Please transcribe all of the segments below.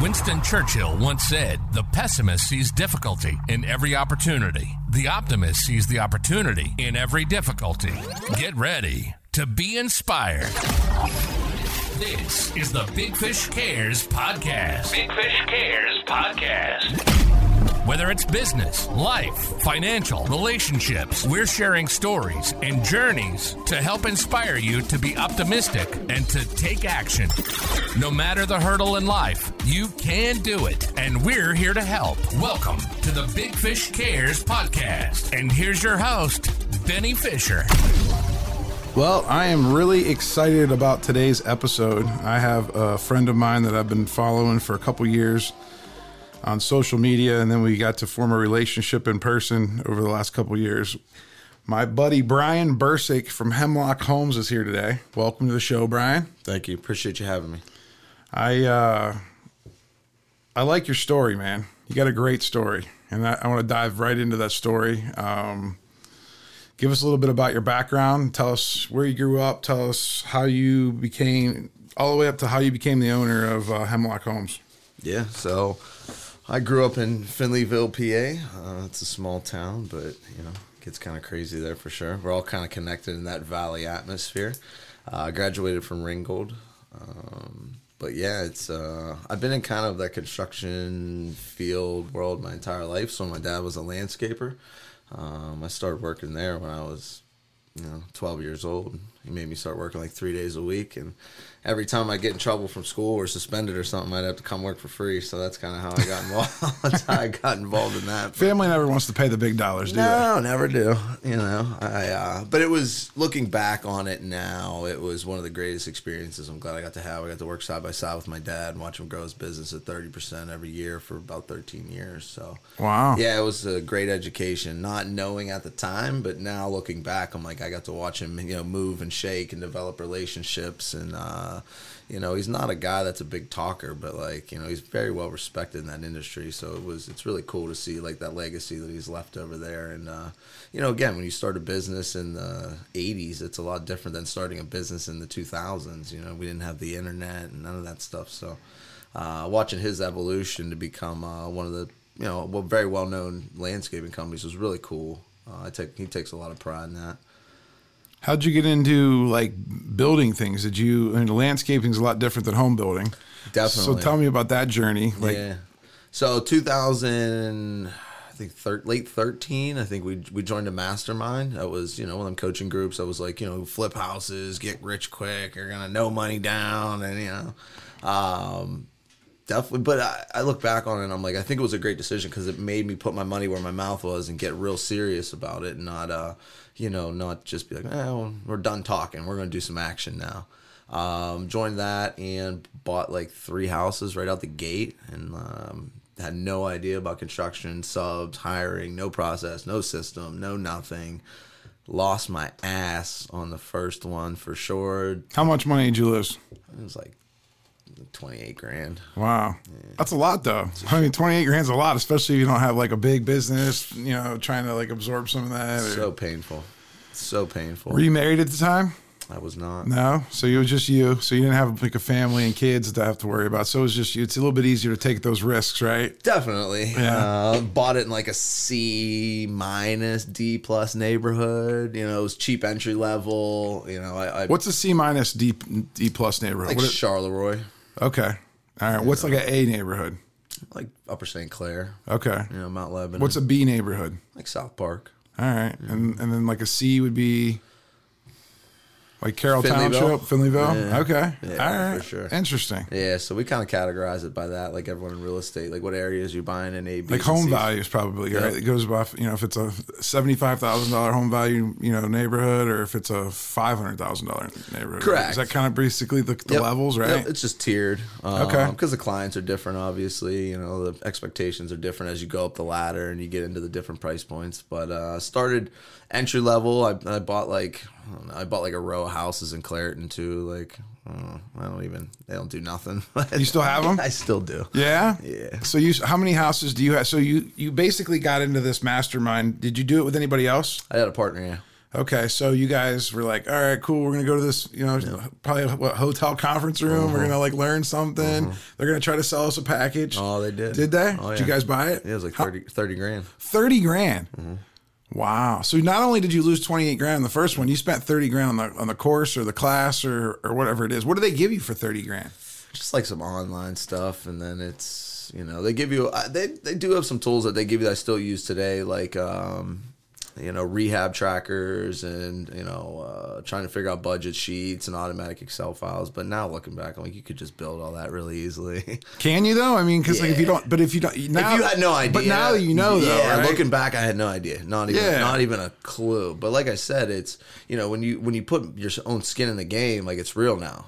Winston Churchill once said, The pessimist sees difficulty in every opportunity. The optimist sees the opportunity in every difficulty. Get ready to be inspired. This is the Big Fish Cares Podcast. Big Fish Cares Podcast. Whether it's business, life, financial, relationships, we're sharing stories and journeys to help inspire you to be optimistic and to take action. No matter the hurdle in life, you can do it, and we're here to help. Welcome to the Big Fish Cares podcast. And here's your host, Benny Fisher. Well, I am really excited about today's episode. I have a friend of mine that I've been following for a couple years on social media, and then we got to form a relationship in person over the last couple years. My buddy Bryan Bercik from Hemlock Homes is here today. Welcome to the show, Bryan. Thank you. Appreciate you having me. I uh, I like your story, man. You got a great story, and I, I want to dive right into that story. Um, give us a little bit about your background. Tell us where you grew up. Tell us how you became, all the way up to how you became the owner of uh, Hemlock Homes. Yeah. So I grew up in Finleyville, PA. Uh, it's a small town, but you know, gets kind of crazy there for sure. We're all kind of connected in that valley atmosphere. Uh, I graduated from Ringgold. Um, but yeah, it's uh, I've been in kind of that construction field world my entire life. So my dad was a landscaper. Um, I started working there when I was, you know, 12 years old. He made me start working like three days a week, and every time I get in trouble from school or suspended or something, I'd have to come work for free. So that's kind of how I got involved. that's how I got involved in that. Family never wants to pay the big dollars, do no, they? never do. You know, I. Uh, but it was looking back on it now. It was one of the greatest experiences. I'm glad I got to have. I got to work side by side with my dad and watch him grow his business at 30 percent every year for about 13 years. So Wow. yeah, it was a great education. Not knowing at the time, but now looking back, I'm like, I got to watch him, you know, move and shake and develop relationships. And, uh, you know, he's not a guy that's a big talker, but like, you know, he's very well respected in that industry. So it was, it's really cool to see like that legacy that he's left over there. And, uh, you know, again, when you start a business in the 80s, it's a lot different than starting a business in the 2000s. You know, we didn't have the internet and none of that stuff. So, uh, watching his evolution to become uh, one of the you know well, very well known landscaping companies was really cool. Uh, I take he takes a lot of pride in that. How'd you get into like building things? Did you, I mean, landscaping's a lot different than home building. Definitely. So tell me about that journey. Like, yeah. So 2000, I think thir- late 13. I think we we joined a mastermind. That was you know one of them coaching groups. I was like you know flip houses, get rich quick. You're gonna no money down, and you know. Um, Definitely, but I, I look back on it and I'm like, I think it was a great decision because it made me put my money where my mouth was and get real serious about it, and not, uh, you know, not just be like, eh, well, we're done talking, we're gonna do some action now. Um, joined that and bought like three houses right out the gate, and um, had no idea about construction, subs, hiring, no process, no system, no nothing. Lost my ass on the first one for sure. how much money did you lose? It was like 28 grand. Wow. That's a lot though. I mean, 28 grand's a lot, especially if you don't have like a big business, you know, trying to like absorb some of that. or- So painful. So painful. Were you married at the time? I was not. No. So it was just you. So you didn't have like a family and kids to have to worry about. So it was just you. It's a little bit easier to take those risks, right? Definitely. Yeah. Uh, bought it in like a C minus D plus neighborhood. You know, it was cheap entry level. You know, I, I What's a C minus D D plus neighborhood? like What it- Charleroi, okay. All right. What's like an A neighborhood? like Upper St. Clair. Okay. You know, Mount Lebanon. What's a B neighborhood? like South Park? All right. And and then like a C would be like Carroll Township, Finleyville. Yeah. Okay. Yeah, All right. for sure. Interesting. Yeah, so we kind of categorize it by that, like everyone in real estate, like what areas you're buying in A, B, Like home Cs. values, probably right. It goes by you know if it's a seventy-five thousand dollar home value, you know neighborhood, or if it's a five hundred thousand dollar neighborhood. Correct. Is that kind of basically the, the Yep. levels, right? Yep, It's just tiered. Um, Okay. Because the clients are different, obviously. You know, the expectations are different as you go up the ladder and you get into the different price points. But uh, started entry level. I, I bought like I, don't know, I bought like a row of houses in Clairton too. Like I don't, know, I don't even they don't do nothing. You still have them? I still do. Yeah. Yeah. So you, how many houses do you have? So you, you basically got into this mastermind. Did you do it with anybody else? I had a partner. Yeah. Okay, so you guys were like, all right, cool. We're gonna go to this, you know, probably what hotel conference room. Uh-huh. We're gonna like learn something. They're gonna try to sell us a package. Oh, they did. Did they? Oh, Did you guys buy it? Yeah, It was like 30, 30 grand. Thirty grand. Mm-hmm. Wow. So not only did you lose twenty eight grand on the first one, you spent thirty grand on the on the course or the class or or whatever it is. What do they give you for thirty grand? just like some online stuff and then it's you know they give you they, they do have some tools that they give you that i still use today like um you know rehab trackers and you know uh, trying to figure out budget sheets and automatic excel files but now looking back i'm like you could just build all that really easily Can you though? I mean, because like if you don't, but if you don't, now, if you had no idea But now you know though, yeah right? looking back i had no idea not even Yeah. not even a clue but like i said it's you know when you when you put your own skin in the game like it's real now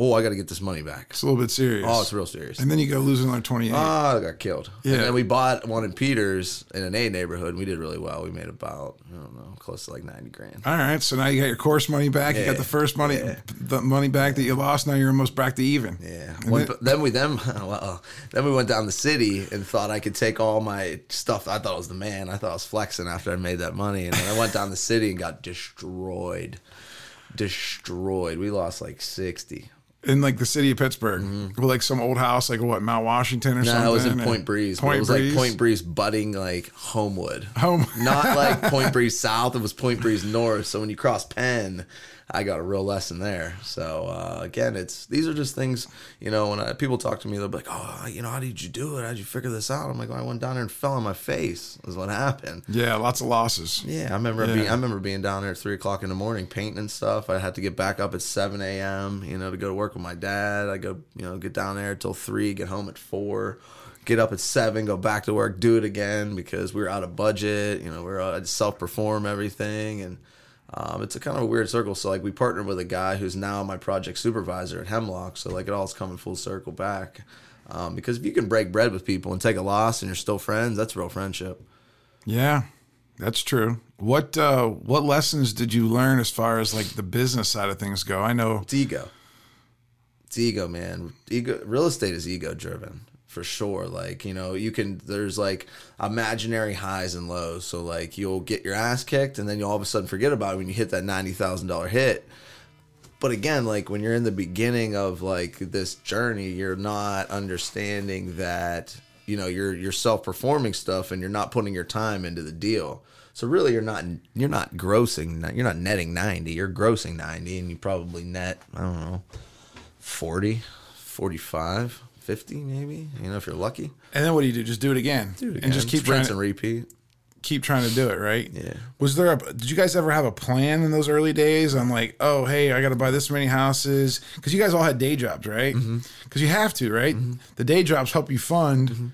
oh i got to get this money back it's a little bit serious. oh it's real serious And then you go lose another twenty eight. Oh, ah, I got killed. Yeah. And then we bought one in Peters in an A neighborhood. And we did really well. We made about I don't know, close to like ninety grand. All right, so now you got your course money back. You got the first money, the money back that you lost. Now you're almost back to even. Yeah. One, then- then we then well, then we went down the city and thought I could take all my stuff. I thought I was the man. I thought I was flexing after I made that money. And then I went down the city and got destroyed. Destroyed. We lost like sixty. In like the city of Pittsburgh, with like some old house, like what Mount Washington or No, something. Mm-hmm. it was in Point Breeze. Point it was Breeze. like Point Breeze budding like Homewood. Home- Not like Point Breeze South. It was Point Breeze North. So when you cross Penn, I got a real lesson there. So uh, again, it's these are just things you know. When I, people talk to me, they'll be like, "Oh, you know, how did you do it? How did you figure this out?" I'm like, well, "I went down there and fell on my face." Is what happened. Yeah, lots of losses. Yeah, I remember Yeah. being I remember being down there at three o'clock in the morning painting and stuff. I had to get back up at seven a.m. You know to go to work with my dad. I go you know get down there till three, get home at four, get up at seven, go back to work, do it again because we were out of budget. You know we are self perform everything and. Um, it's a kind of a weird circle. So like we partnered with a guy who's now my project supervisor at Hemlock. So like it all's coming full circle back. Um, because if you can break bread with people and take a loss and you're still friends, that's real friendship. Yeah, that's true. What uh, what lessons did you learn as far as like the business side of things go? I know. It's ego. It's ego, man. Ego. Real estate is ego driven for sure. Like you know, you can. There's like imaginary highs and lows. So like you'll get your ass kicked, and then you'll all of a sudden forget about it when you hit that ninety thousand dollar hit. But again, like when you're in the beginning of like this journey, you're not understanding that you know you're you're self performing stuff, and you're not putting your time into the deal. So really, you're not you're not grossing. You're not netting ninety. You're grossing ninety, and you probably net I don't know 40, 45, 50 maybe. You know, if you're lucky. And then what do you do? Just do it again, and just keep trying to and repeat. keep trying to do it, right? Yeah. Was there a? Did you guys ever have a plan in those early days on like, oh, hey, I got to buy this many houses? Because you guys all had day jobs, right? Because Mm-hmm. you have to, right? The day jobs help you fund. Mm-hmm.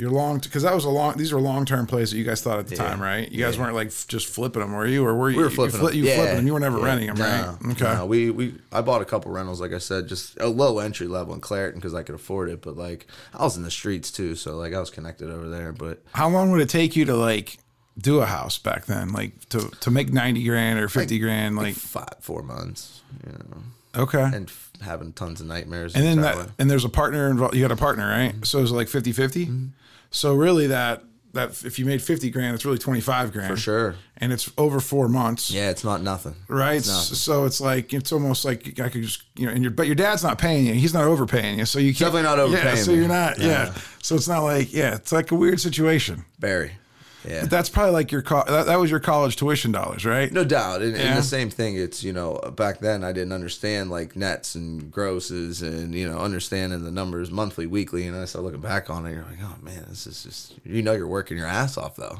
Your long, because that was a long. These were long term plays that you guys thought at the Yeah. time, right? You guys weren't like f- just flipping them, were you? Or were you? We were you flipping fli- them. You flipping them. You were never Yeah. renting them, No, right? Okay. no. we we I bought a couple rentals, like I said, just a low entry level in Clairton because I could afford it. But like I was in the streets too, so like I was connected over there. But How long would it take you to like do a house back then, like to to make ninety grand or fifty grand, like five four months, you know, okay? and f- having tons of nightmares. and then that and there's a partner involved you got a partner right so it's like 50 50 Mm-hmm. So really that that if you made 50 grand it's really 25 grand for sure. and it's over four months Yeah, it's not nothing. right It's nothing. so it's like it's almost like i could just you know and your but your dad's not paying you he's not overpaying you so you can't Definitely not yeah overpaying so you're not No. yeah so it's not like yeah it's like a weird situation Barry. Yeah. that's probably like your co- that, that was your college tuition dollars right No doubt. And, and the same thing, it's, you know, back then I didn't understand like nets and grosses and, you know, understanding the numbers monthly, weekly. And I started looking back on it. You're like, oh man, this is just, you know, you're working your ass off though.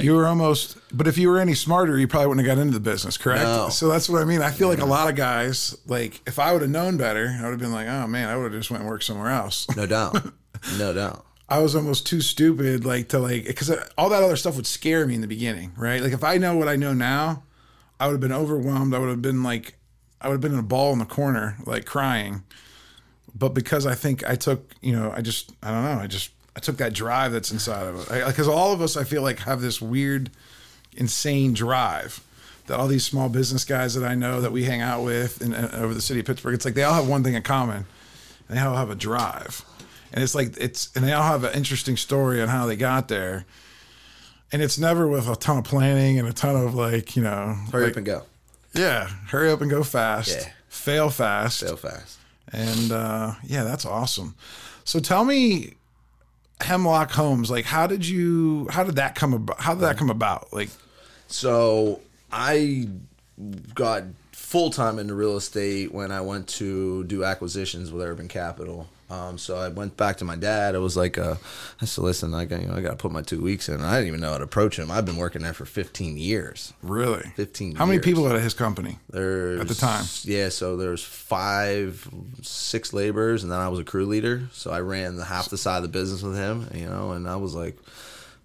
you were almost, but if you were any smarter, you probably wouldn't have got into the business, correct? No. So that's what I mean. I feel like a lot of guys, like if I would have known better, I would have been like, oh man, I would have just went and worked somewhere else. No doubt. no doubt. I was almost too stupid, like to like, because all that other stuff would scare me in the beginning, right? Like if I know what I know now, I would have been overwhelmed. I would have been like, I would have been in a ball in the corner, like crying. But because I think I took, you know, I just, I don't know, I just, I took that drive that's inside of it. Because all of us, I feel like, have this weird, insane drive that all these small business guys that I know that we hang out with in, uh, over the city of Pittsburgh, it's like they all have one thing in common. They all have a drive. And it's like, it's, and they all have an interesting story on how they got there. and it's never with a ton of planning and a ton of like you know, Hurry like- up and go. yeah, hurry up and go fast, Yeah. fail fast, Fail fast. and uh, yeah, that's awesome. So tell me, Hemlock Homes, like how did you, how did that come about? How did that come about? Like, So I got full time into real estate when I went to do acquisitions with Urban Capital. Um, so I went back to my dad. I was like, uh, I said, listen, I got, you know, I got to put my two weeks in. I didn't even know how to approach him. I've been working there for 15 years. really, 15 How many years. people at his company? There's At the time. yeah. So there's five, six laborers, and then I was a crew leader. So I ran the half the side of the business with him, you know. And I was like,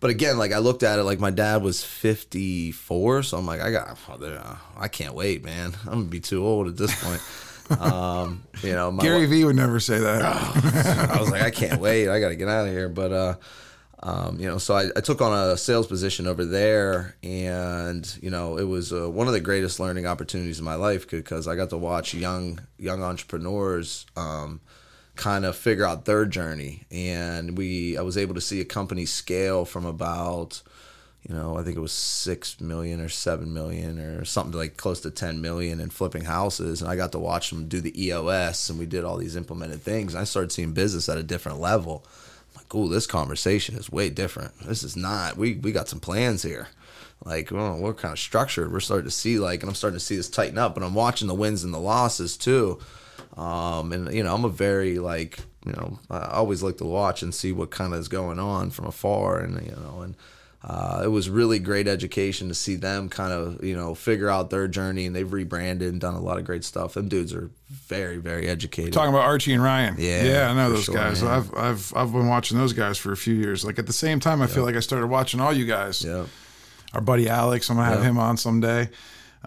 but again, like I looked at it like my dad was 54, so I'm like, I got, I can't wait, man. I'm gonna be too old at this point. um, you know, my Gary Vee would never say that. I was like, I can't wait. I got to get out of here. But, uh, um, you know, so I, I took on a sales position over there, and you know, it was uh, one of the greatest learning opportunities in my life because I got to watch young young entrepreneurs um, kind of figure out their journey, and we I was able to see a company scale from about you know, I think it was six million or seven million or something like close to ten million in flipping houses, and I got to watch them do the EOS, and we did all these implemented things. And I started seeing business at a different level. I'm like, oh, this conversation is way different. This is not. We we got some plans here. Like, oh, we're kind of structured. We're starting to see like, and I'm starting to see this tighten up. But I'm watching the wins and the losses too. Um, and you know, I'm a very like, you know, I always like to watch and see what kind of is going on from afar, and you know, and uh, it was really great education to see them kind of you know figure out their journey, and they've rebranded and done a lot of great stuff. Them dudes are very very educated. Talking about Archie and Ryan. Yeah, yeah, I know those sure, guys. man. I've I've I've been watching those guys for a few years. Like at the same time, I feel like I started watching all you guys. yeah, Our buddy Alex, I'm gonna have Yeah. him on someday.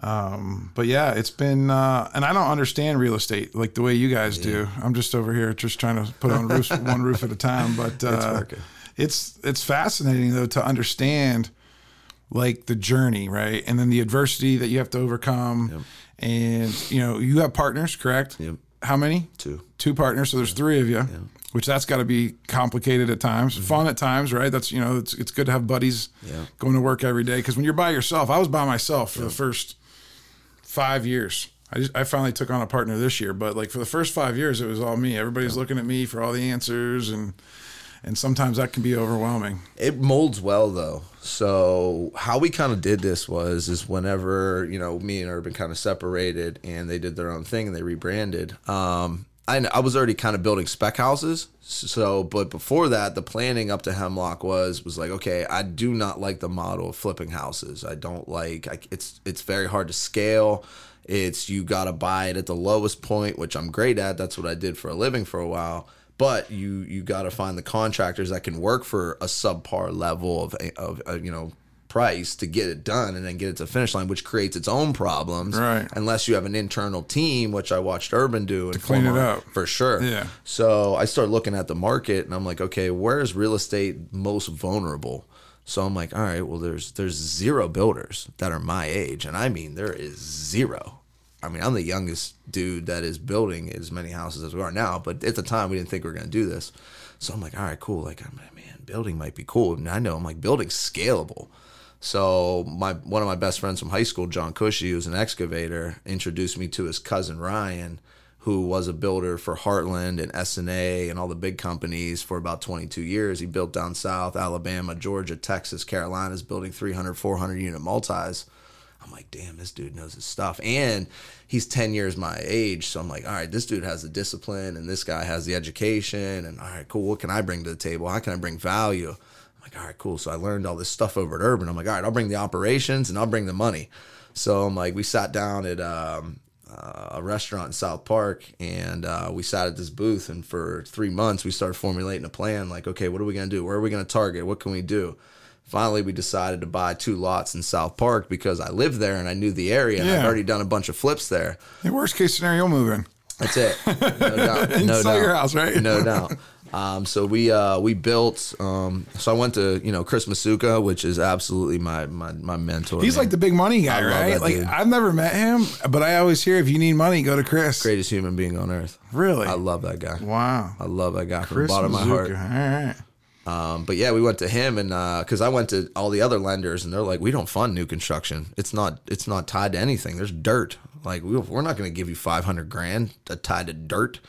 Um, but yeah, it's been, uh, and I don't understand real estate like the way you guys do. I'm just over here just trying to put on roofs one roof at a time. But uh, working. It's it's fascinating though to understand like the journey, right? And then the adversity that you have to overcome. And you know, you have partners, correct? Yep. How many? Two. Two partners. So there's three of you, which that's got to be complicated at times, Mm-hmm. fun at times, right? That's you know, it's it's good to have buddies Yeah. going to work every day. Because when you're by yourself, I was by myself for the first five years. I just, I finally took on a partner this year, but like for the first five years, it was all me. Everybody's looking at me for all the answers, and and sometimes that can be overwhelming. It molds well though. So how we kind of did this was is whenever you know me and Urban kind of separated and they did their own thing and they rebranded. Um, I I was already kind of building spec houses. So, but before that, the planning up to Hemlock was was like, okay, I do not like the model of flipping houses. I don't like. I, it's it's very hard to scale. It's you got to buy it at the lowest point, which I'm great at. That's what I did for a living for a while but you you got to find the contractors that can work for a subpar level of of uh, you know price to get it done and then get it to finish line, which creates its own problems. Right. Unless you have an internal team, which I watched Urban do and clean it up. for sure. Yeah. So I start looking at the market and I'm like, okay, where is real estate most vulnerable? So I'm like, all right, well, there's there's zero builders that are my age, and I mean there is zero. I mean, I'm the youngest dude that is building as many houses as we are now, but at the time we didn't think we were going to do this. So I'm like, all right, cool. Like, I'm man, building might be cool. And I know I'm like, building's scalable. So my one of my best friends from high school, John Cushy, who's an excavator, introduced me to his cousin Ryan, who was a builder for Heartland and SNA and all the big companies for about 22 years. He built down south, Alabama, Georgia, Texas, Carolinas, building 300, 400 unit multis. I'm like, damn, this dude knows his stuff. And he's 10 years my age. So I'm like, all right, this dude has the discipline and this guy has the education. And all right, cool. What can I bring to the table? How can I bring value? I'm like, all right, cool. So I learned all this stuff over at Urban. I'm like, all right, I'll bring the operations and I'll bring the money. So I'm like, we sat down at um, uh, a restaurant in South Park and uh, we sat at this booth. And for three months, we started formulating a plan like, okay, what are we going to do? Where are we going to target? What can we do? Finally, we decided to buy two lots in South Park because I lived there and I knew the area and I'd already done a bunch of flips there. The worst case scenario, moving. That's it. No doubt. No Sell doubt. your house, right? No doubt. Um, so we uh, we built. Um, so I went to you know Chris Masuka, which is absolutely my my, my mentor. He's man. like the big money guy, I right? Like dude. I've never met him, but I always hear if you need money, go to Chris. greatest human being on earth. Really? I love that guy. Wow. I love that guy from the bottom of my heart. All right. Um, but yeah, we went to him and because I went to all the other lenders and they're like, we don't fund new construction. It's not it's not tied to anything. There's dirt. Like we, we're not going to give you 500 grand to tied to dirt.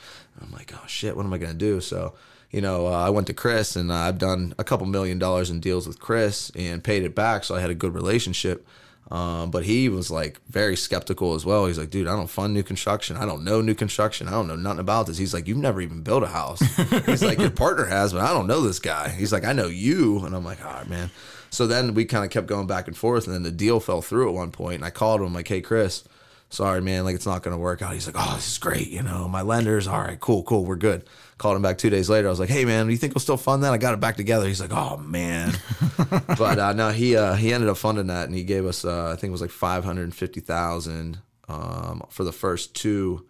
I'm like, oh shit, what am I going to do? So you know, uh, I went to Chris and uh, I've done a couple million dollars in deals with Chris and paid it back. So I had a good relationship. Um, but he was like very skeptical as well. He's like, dude, I don't fund new construction. I don't know new construction. I don't know nothing about this. He's like, you've never even built a house. He's like, your partner has, but I don't know this guy. He's like, I know you. And I'm like, all right, man. So then we kind of kept going back and forth. And then the deal fell through at one point. And I called him, like, hey, Chris, sorry, man, like it's not going to work out. He's like, oh, this is great. You know, my lenders, all right, cool, cool, we're good. Called him back two days later. I was like, hey, man, do you think we'll still fund that? I got it back together. He's like, oh, man. but uh, no, he uh, he ended up funding that and he gave us, uh, I think it was like 550000 um, for the first two.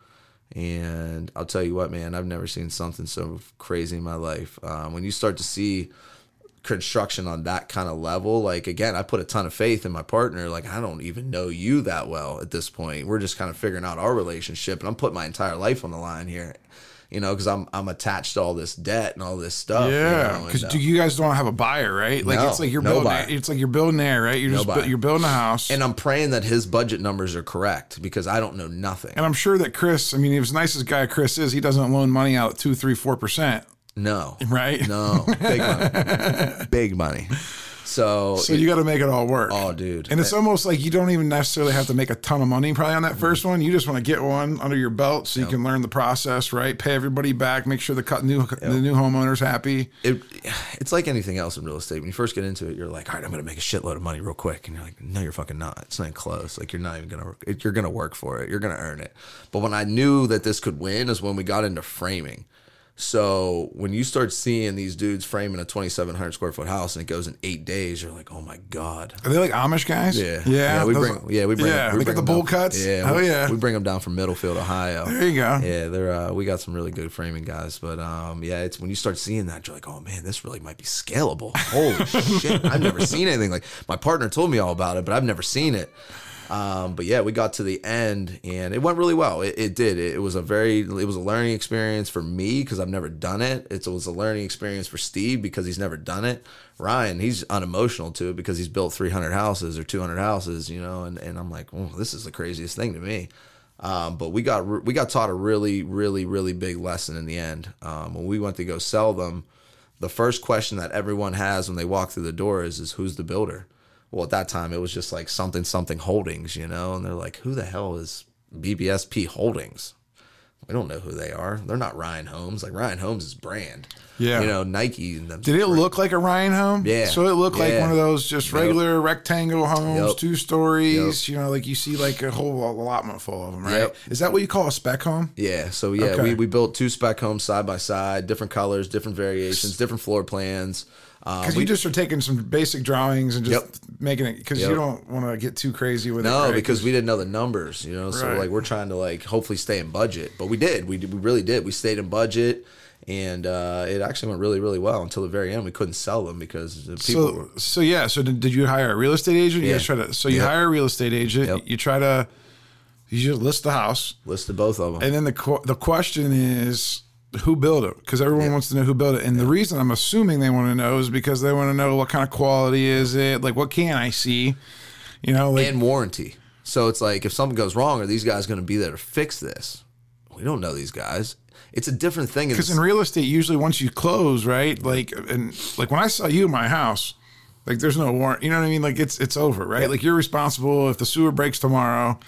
And I'll tell you what, man, I've never seen something so crazy in my life. Um, when you start to see construction on that kind of level like again i put a ton of faith in my partner like i don't even know you that well at this point we're just kind of figuring out our relationship and i'm putting my entire life on the line here you know because i'm i'm attached to all this debt and all this stuff Yeah, you because know, uh, you guys don't have a buyer, right? Like No, it's like you're no building. buyer. It's like you're building there, right? You're No just you're building a house. and i'm praying that his budget numbers are correct because i don't know nothing And I'm sure that Chris, I mean, as nice as guy Chris is, he doesn't loan money out at two, three, four percent, no right? no big money big money so, So you got to make it all work. oh dude And it's almost like you don't even necessarily have to make a ton of money probably on that first mm-hmm. one. You just want to get one under your belt so you can learn the process, right? Pay everybody back, make sure the cut new the new homeowner's happy. it, it's like anything else in real estate. When you first get into it, you're like, all right, I'm going to make a shitload of money real quick. And you're like, no, you're fucking not. It's not even close. Like, you're not even going to, you're going to work for it. You're going to earn it. But when I knew that this could win is when we got into framing. So when you start seeing these dudes framing a 2,700 square foot house and it goes in eight days, you're like, oh my God. Are they like Amish guys? Yeah. Yeah. we those- bring, yeah, we bring, yeah. we they bring got the bowl down- cuts. Yeah. Oh we, yeah. We bring them down from Middlefield, Ohio. there you go. Yeah, they're uh, we got some really good framing guys, but um, yeah, it's when you start seeing that, you're like, oh man, this really might be scalable. Holy shit, I've never seen anything like. My partner told me all about it, but I've never seen it. Um, but yeah, we got to the end and it went really well. It, it did. It, it was a very, it was a learning experience for me because I've never done it. It was a learning experience for Steve because he's never done it. Ryan, he's unemotional to it because he's built 300 houses or 200 houses, you know, and, and I'm like, oh, this is the craziest thing to me. Um, but we got we got taught a really really really big lesson in the end. Um, when we went to go sell them, the first question that everyone has when they walk through the door is is who's the builder? Well, at that time it was just like something something holdings, you know, and they're like, who the hell is BBSP Holdings? We don't know who they are. They're not Ryan Homes. Like Ryan Homes is brand. Yeah. You know, Nike and them. Did it look like a Ryan home? Yeah. So it looked like one of those just Yep. regular rectangle homes, Yep. two stories. You know, like you see like a whole allotment full of them, right? Yep. Is that what you call a spec home? Yeah, so yeah, Okay. we, we built two spec homes side by side, different colors, different variations, different floor plans. Because we- you just are taking some basic drawings and just Yep. making it because you don't want to get too crazy with it. No, right? because we didn't know the numbers, you know. So Right. like we're trying to like hopefully stay in budget, but we did. We did, we really did. We stayed in budget, and uh, it actually went really really well until the very end. We couldn't sell them because the people. so so yeah. So did, did you hire a real estate agent? You Yeah. try to. So you Yep. hire a real estate agent. Yep. You try to. You just list the house, listed both of them. and then the the question is who built it because everyone wants to know who built it and the reason i'm assuming they want to know is because they want to know what kind of quality is it like what can i see you know like and warranty. So it's like if something goes wrong, are these guys going to be there to fix this? We don't know these guys. It's a different thing. because in real estate usually once you close right like and like when i saw you in my house like there's no warrant you know what i mean like it's it's over right like you're responsible if the sewer breaks tomorrow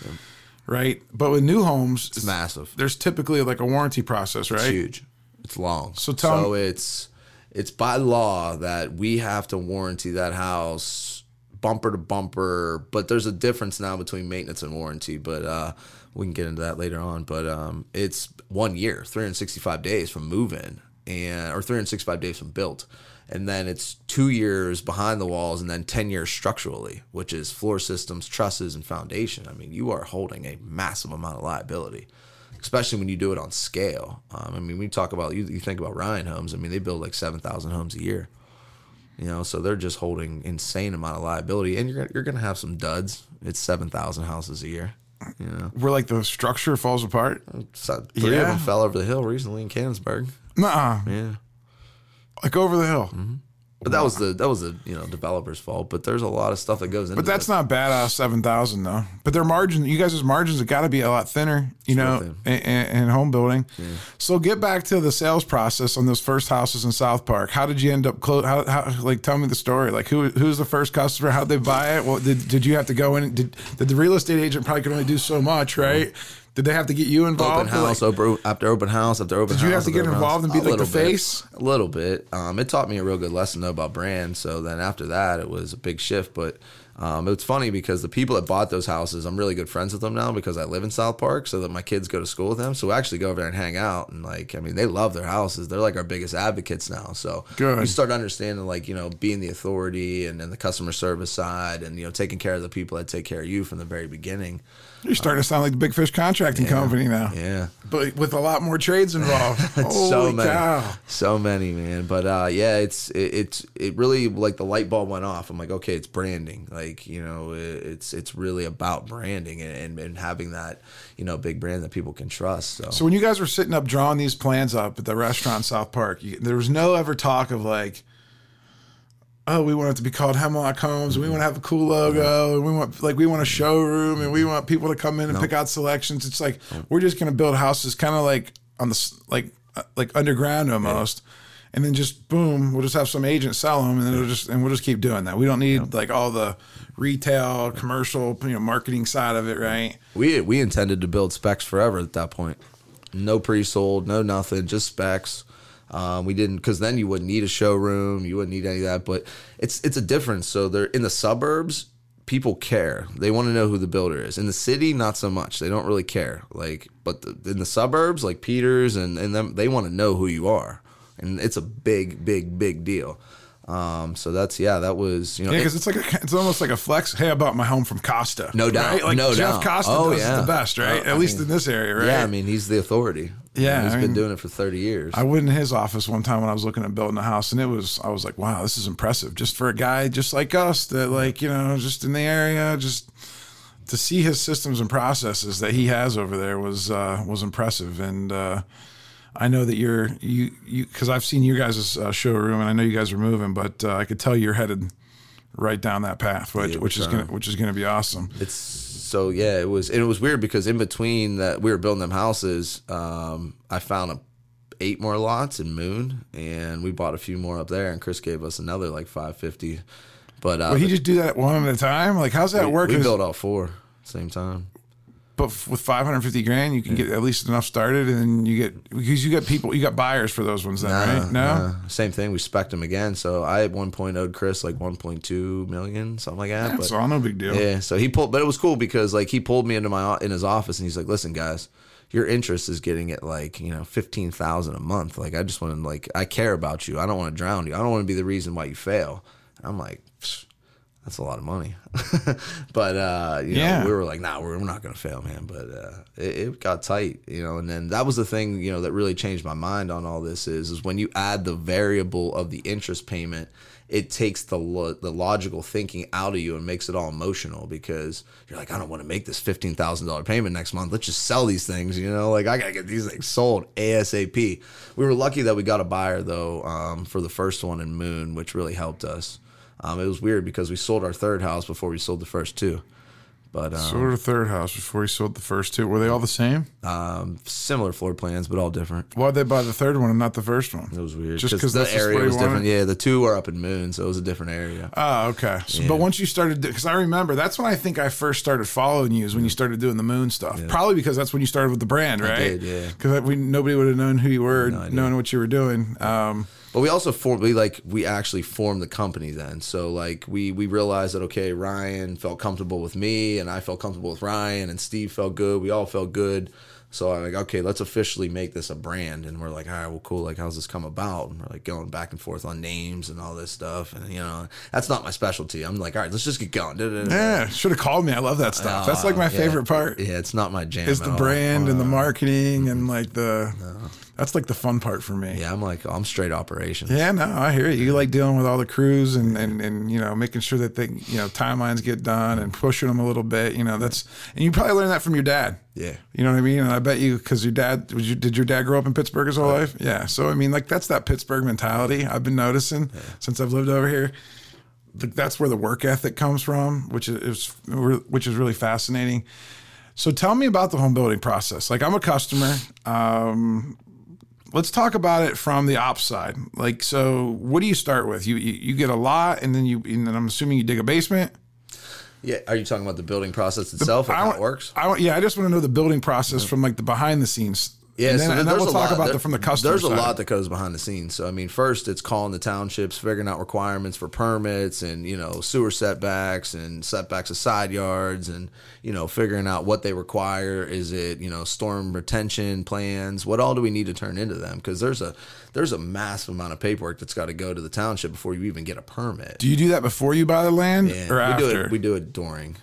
right but with new homes it's massive. there's typically like a warranty process right It's huge. It's long. So tell so it's it's by law that we have to warranty that house bumper to bumper. But there's a difference now between maintenance and warranty. But uh, we can get into that later on. But um, it's one year, 365 days from move in, and or 365 days from built. And then it's two years behind the walls, and then 10 years structurally, which is floor systems, trusses, and foundation. I mean, you are holding a massive amount of liability especially when you do it on scale. Um, I mean, we talk about you, you think about Ryan Homes. I mean, they build like seven thousand homes a year. You know, so they're just holding insane amount of liability, and you're you're gonna have some duds. It's seven thousand houses a year. You know, where like the structure falls apart so three of them fell over the hill recently in Canonsburg. Nuh-uh. Yeah, like over the hill mm-hmm. But that was the that was the you know developer's fault. But there's a lot of stuff that goes into. But that's this. not badass seven thousand though. But their margin, you guys' margins have got to be a lot thinner, you know, in, in, in home building. So get back to the sales process on those first houses in South Park. How did you end up close? How, how like tell me the story. Like who who's the first customer? How'd they buy it? Well, did did you have to go in? Did did the real estate agent probably could only do so much, right? Did they have to get you involved? open house Like, over, after open house after open house. Did house. you have to get open involved and house. be A like the little bit. face? A little bit. Um, it taught me a real good lesson though about brand. So then after that, it was a big shift. But um, it's funny because the people that bought those houses, I'm really good friends with them now because I live in South Park, so that my kids go to school with them. So we actually go over there and hang out. And like, I mean, they love their houses. They're like our biggest advocates now. So Good. you start understanding like you know being the authority and, and the customer service side and you know taking care of the people that take care of you from the very beginning. You're starting to sound like the Big Fish Contracting Company now, Yeah. but with a lot more trades involved. So many, cow! so many, man. But uh, yeah, it's it, it's it really like the light bulb went off. I'm like, okay, it's branding. Like you know, it, it's it's really about branding and, and, and having that you know big brand that people can trust. So, So when you guys were sitting up drawing these plans up at the restaurant South Park, you, there was no ever talk of like, oh, we want it to be called Hemlock Homes, and we want to have a cool logo, and we want like we want a showroom, and we want people to come in and pick out selections. It's like we're just gonna build houses, kind of like on the like uh, like underground almost. And then just boom, we'll just have some agent sell them, and then it'll just and we'll just keep doing that. We don't need like all the retail, commercial, you know, marketing side of it, right? we we intended to build specs forever at that point. No pre-sold, no nothing, just specs. Um, we didn't because then you wouldn't need a showroom, you wouldn't need any of that. But it's it's a difference. So they're in the suburbs. People care. They want to know who the builder is. In the city, not so much. They don't really care. Like, but the, in the suburbs, like Peters and and them, they want to know who you are, and it's a big, big, big deal. Um, so that's yeah, that was you know Yeah, because it's like a, it's almost like a flex. Hey, I bought my home from Costa. No doubt. right? Like No Jeff doubt. Costa Oh, does yeah. the best, right? Oh, At I least mean- in this area, right? Yeah, I mean, he's the authority. Yeah, he's I been doing it for thirty years. I went in his office one time when I was looking at building a house, and it was I was like, wow, this is impressive. Just for a guy just like us that like you know just in the area, just to see his systems and processes that he has over there was uh, was impressive. And uh, I know that you're you you because I've seen you guys' uh, showroom, and I know you guys are moving, but uh, I could tell you're headed right down that path, which, Yeah, which is gonna which is gonna be awesome. it's so yeah, it was and it was weird because in between that we were building them houses, um, I found a, eight more lots in Moon, and we bought a few more up there, and Chris gave us another like five fifty. But uh, he just do that one at a time. Like, how's that working? we, work? we built all four same time. But f- with 550 grand, you can get at least enough started, and then you get because you got people, you got buyers for those ones, then, right? No, Nah, same thing. We spec them again. So I at one point owed Chris like one point two million, something like that. that's but all no big deal. Yeah, so he pulled, but it was cool because like he pulled me into my in his office and he's like, "Listen, guys, your interest is getting at like you know fifteen thousand a month. Like I just want to like I care about you. I don't want to drown you. I don't want to be the reason why you fail." I'm like, "Psh, "That's a lot of money," but uh, you Yeah. know, we were like, "Nah, we're, we're not gonna fail, man." But uh, it, it got tight, you know. And then that was the thing, you know, that really changed my mind on all this is is when you add the variable of the interest payment it takes the lo- the logical thinking out of you and makes it all emotional because you're like, I don't want to make this fifteen thousand dollar payment next month. Let's just sell these things, you know. Like I gotta get these things sold asap. We were lucky that we got a buyer though um, for the first one in Moon, which really helped us. Um, it was weird because we sold our third house before we sold the first two, but um, Sold a third house before we sold the first two. Were they all the same? um, similar floor plans, but all different. Why'd they buy the third one and not the first one? It was weird Just 'cause the area was different. wanted? Yeah, the two are up in Moon, so it was a different area. Oh, okay. So, But once you started, because I remember that's when I think I first started following you is when you started doing the moon stuff. Probably because that's when you started with the brand, right? did, yeah. Because nobody would have known who you were, known what you were doing. Um, But we also formed we like we actually formed the company then. So like we we realized that okay, Ryan felt comfortable with me and I felt comfortable with Ryan and Steve felt good. We all felt good. So I'm like, okay, let's officially make this a brand. And we're like, all right, well, cool. Like, how's this come about? And we're like going back and forth on names and all this stuff. And you know, that's not my specialty. I'm like, all right, let's just get going. Yeah, should have called me. I love that stuff. that's like my uh, Yeah. favorite part. Yeah, it's not my jam. At the all. brand and the uh, marketing and mm-hmm. like the That's like the fun part for me. Yeah, I'm like I'm straight operations. Yeah, no, I hear you. You like dealing with all the crews and, and, and you know making sure that they you know timelines get done and pushing them a little bit. You know that's and you probably learned that from your dad. Yeah. you know what I mean. And I bet you because your dad was you, did your dad grow up in Pittsburgh his whole life? Yeah. So I mean, like that's that Pittsburgh mentality I've been noticing since I've lived over here. That's where the work ethic comes from, which is which is really fascinating. So tell me about the home building process. Like I'm a customer. Um, let's talk about it from the ops side. Like, so what do you start with? You you, you get a lot, and then you and then I'm assuming you dig a basement. Yeah. Are you talking about the building process itself and I how it works? I yeah, I just want to know the building process from like the behind the scenes. Yeah, and then, so and then there's we'll a talk lot- about there- the from the customer. There's a side. lot that goes behind the scenes. So I mean, first it's calling the townships, figuring out requirements for permits and you know sewer setbacks and setbacks of side yards and you know figuring out what they require. Is it you know storm retention plans? What all do we need to turn into them? Because there's a there's a massive amount of paperwork that's got to go to the township before you even get a permit. Do you do that before you buy the land Yeah, or we after? do it. We do it during.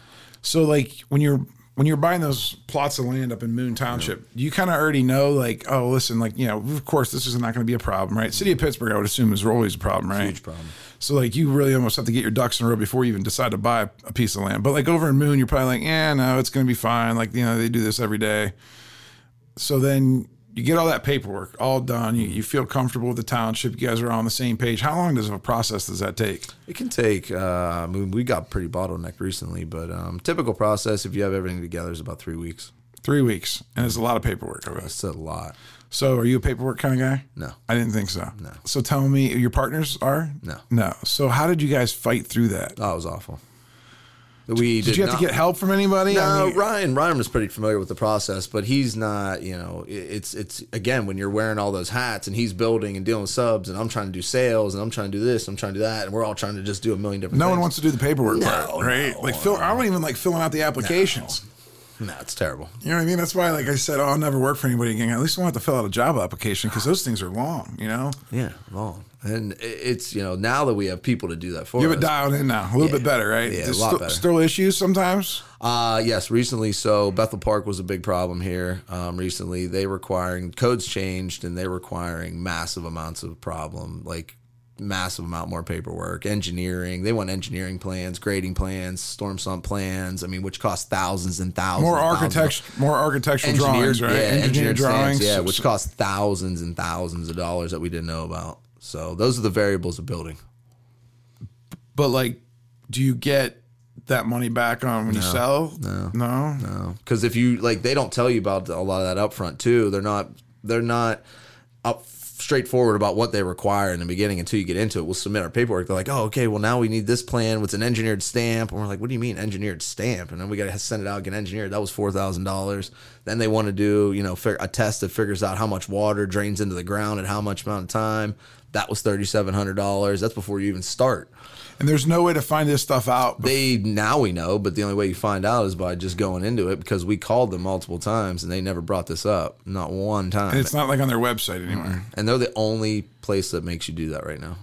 So like when you're when you're buying those plots of land up in Moon Township, you kind of already know like, oh, listen, like you know, of course this is not going to be a problem, right? City of Pittsburgh, I would assume, is always a problem, right? Huge problem. So like you really almost have to get your ducks in a row before you even decide to buy a piece of land. But like over in Moon, you're probably like, yeah, no, it's going to be fine. Like you know, they do this every day. So then you get all that paperwork all done. You, you feel comfortable with the township. You guys are on the same page. How long does a process does that take? It can take. Uh, I mean, we got pretty bottlenecked recently, but um, typical process if you have everything together is about three weeks. Three weeks, and it's a lot of paperwork. I guess. That's a lot. So, are you a paperwork kind of guy? No. I didn't think so. No. So, tell me, your partners are? No. No. So, how did you guys fight through that? That was awful. We Did, you have not- to get help from anybody? I No, mean, Ryan. Ryan was pretty familiar with the process, but he's not. You know, it's it's again when you're wearing all those hats and he's building and dealing with subs, and I'm trying to do sales, and I'm trying to do this, I'm trying to do that, and we're all trying to just do a million different. no things. one wants to do the paperwork No, part, right? no, like, fill, I don't even like filling out the applications. No, it's terrible. You know what I mean? That's why, like I said, oh, I'll never work for anybody again. At least I want to fill out a job application because those things are long. You know, Yeah, long. And it's you know now that we have people to do that for you have us. it dialed in now, a little bit better, right? Yeah, a There's lot still, better. still issues sometimes. Uh, yes, recently. So Bethel Park was a big problem here. Um, recently, they requiring codes changed and they're requiring massive amounts of problem, like massive amount more paperwork, engineering. They want engineering plans, grading plans, storm sump plans. I mean, which cost thousands and thousands. More and thousands of- architect, more architectural drawings, right? yeah, Engineered engineered drawings, yeah, which cost thousands and thousands of dollars that we didn't know about. So those are the variables of building. But like, do you get that money back on when you sell? No, no. No, because if you like, they don't tell you about a lot of that up front too. They're not. They're not up straightforward about what they require in the beginning until you get into it. We'll submit our paperwork. They're like, oh, okay, well now we need this plan with an engineered stamp. And we're like, what do you mean engineered stamp? And then we got to send it out get engineered. That was four thousand dollars. Then they want to do you know a test that figures out how much water drains into the ground at how much amount of time. That was thirty seven hundred dollars. That's before you even start. And there's no way to find this stuff out. They now we know, but the only way you find out is by just going into it because we called them multiple times and they never brought this up, not one time. and it's not like on their website anymore. And they're the only place that makes you do that right now.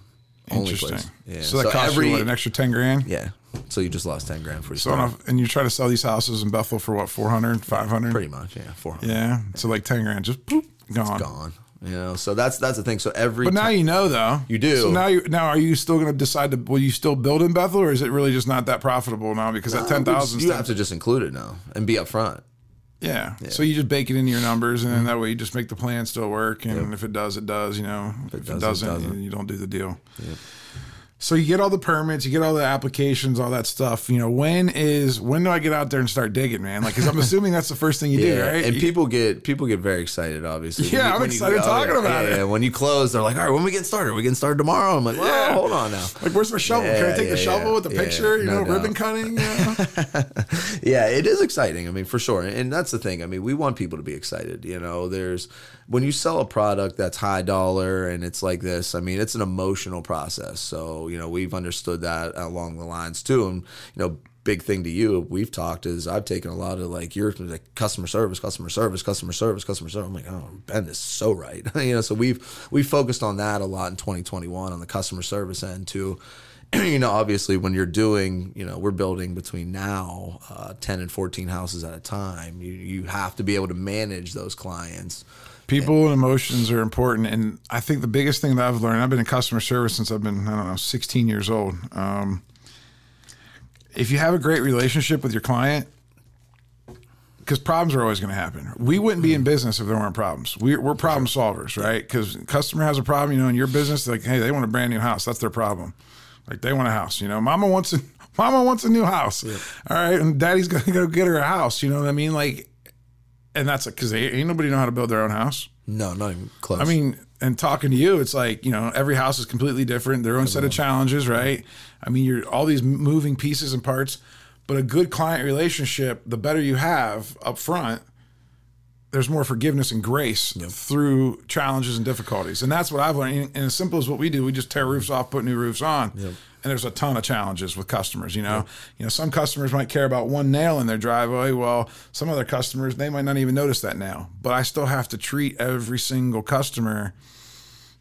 Only Interesting. place. Yeah. So that costs you what, an extra ten grand. yeah. So you just lost ten grand for So yourself. enough, and you try to sell these houses in Bethel for what 400, 500? Pretty much, yeah. Four hundred Yeah. So like ten grand, just boop, gone. gone. You know, so that's that's the thing. So every But now you know, though. You do. So now, you now are you still going to decide to? Will you still build in Bethel, or is it really just not that profitable now because that ten thousand? you have to just include it now and be upfront. Yeah. So you just bake it into your numbers, Mm-hmm. and then that way you just make the plan still work. And if it does, it does. You know, if it, does, it doesn't, doesn't. you don't do the deal. So you get all the permits, you get all the applications, all that stuff. You know, when is when do I get out there and start digging, man? Like, because I'm assuming that's the first thing you do, right? And You- people get people get very excited, obviously. Yeah, I'm excited oh, talking about yeah, it. Yeah, when you close, they're like, "All right, when we getting started? we getting started tomorrow." I'm like, "Well, Yeah. hold on now." like, where's my shovel? Can I Yeah, take the shovel yeah. with the Yeah, picture? You no know, ribbon doubt. cutting. You know? yeah, it is exciting. I mean, for sure. And that's the thing. I mean, we want people to be excited. You know, there's when you sell a product that's high dollar and it's like this, I mean, it's an emotional process. So, you know, we've understood that along the lines too. And, you know, big thing to you, we've talked is I've taken a lot of like your like customer service, customer service, customer service, customer service. I'm like, oh, Ben is so right. you know, so we've we focused on that a lot in 2021 on the customer service end too you know, obviously when you're doing, you know, we're building between now uh, 10 and 14 houses at a time. You, you have to be able to manage those clients. People and emotions are important, and I think the biggest thing that I've learned. I've been in customer service since I've been I don't know 16 years old. Um, if you have a great relationship with your client, because problems are always going to happen. We wouldn't be in business if there weren't problems. We're, we're problem solvers, right? Because customer has a problem, you know, in your business, like, hey, they want a brand new house. That's their problem. Like they want a house, you know. Mama wants a Mama wants a new house. Yeah. All right, and Daddy's going to go get her a house. You know what I mean? Like, and that's because ain't nobody know how to build their own house. No, not even close. I mean, and talking to you, it's like you know every house is completely different, their own set of challenges, right? I mean, you're all these moving pieces and parts, but a good client relationship, the better you have up front, there's more forgiveness and grace yep. through challenges and difficulties, and that's what I've learned. And as simple as what we do, we just tear roofs off, put new roofs on. Yep and there's a ton of challenges with customers you know yeah. you know some customers might care about one nail in their driveway well some other customers they might not even notice that nail but i still have to treat every single customer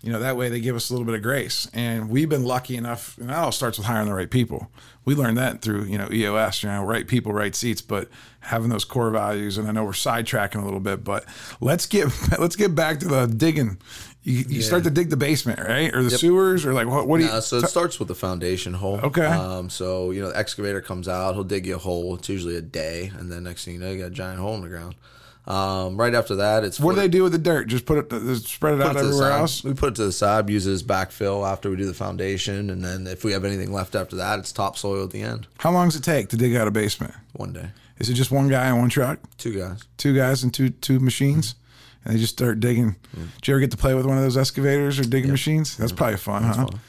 you know that way they give us a little bit of grace and we've been lucky enough and that all starts with hiring the right people we learned that through you know eos you know right people right seats but having those core values and i know we're sidetracking a little bit but let's get let's get back to the digging you, you yeah. start to dig the basement, right, or the yep. sewers, or like what? What do you? so it t- starts with the foundation hole. Okay. Um. So you know, the excavator comes out. He'll dig you a hole. It's usually a day, and then next thing you know, you got a giant hole in the ground. Um, right after that, it's what do they do with the dirt? Just put it, spread it out it everywhere else. We put it to the side, use it as backfill after we do the foundation, and then if we have anything left after that, it's topsoil at the end. How long does it take to dig out a basement? One day. Is it just one guy and one truck? Two guys. Two guys and two two machines. Mm-hmm and they just start digging. Mm. Did you ever get to play with one of those excavators or digging yep. machines? That's probably fun, That's huh? Fun.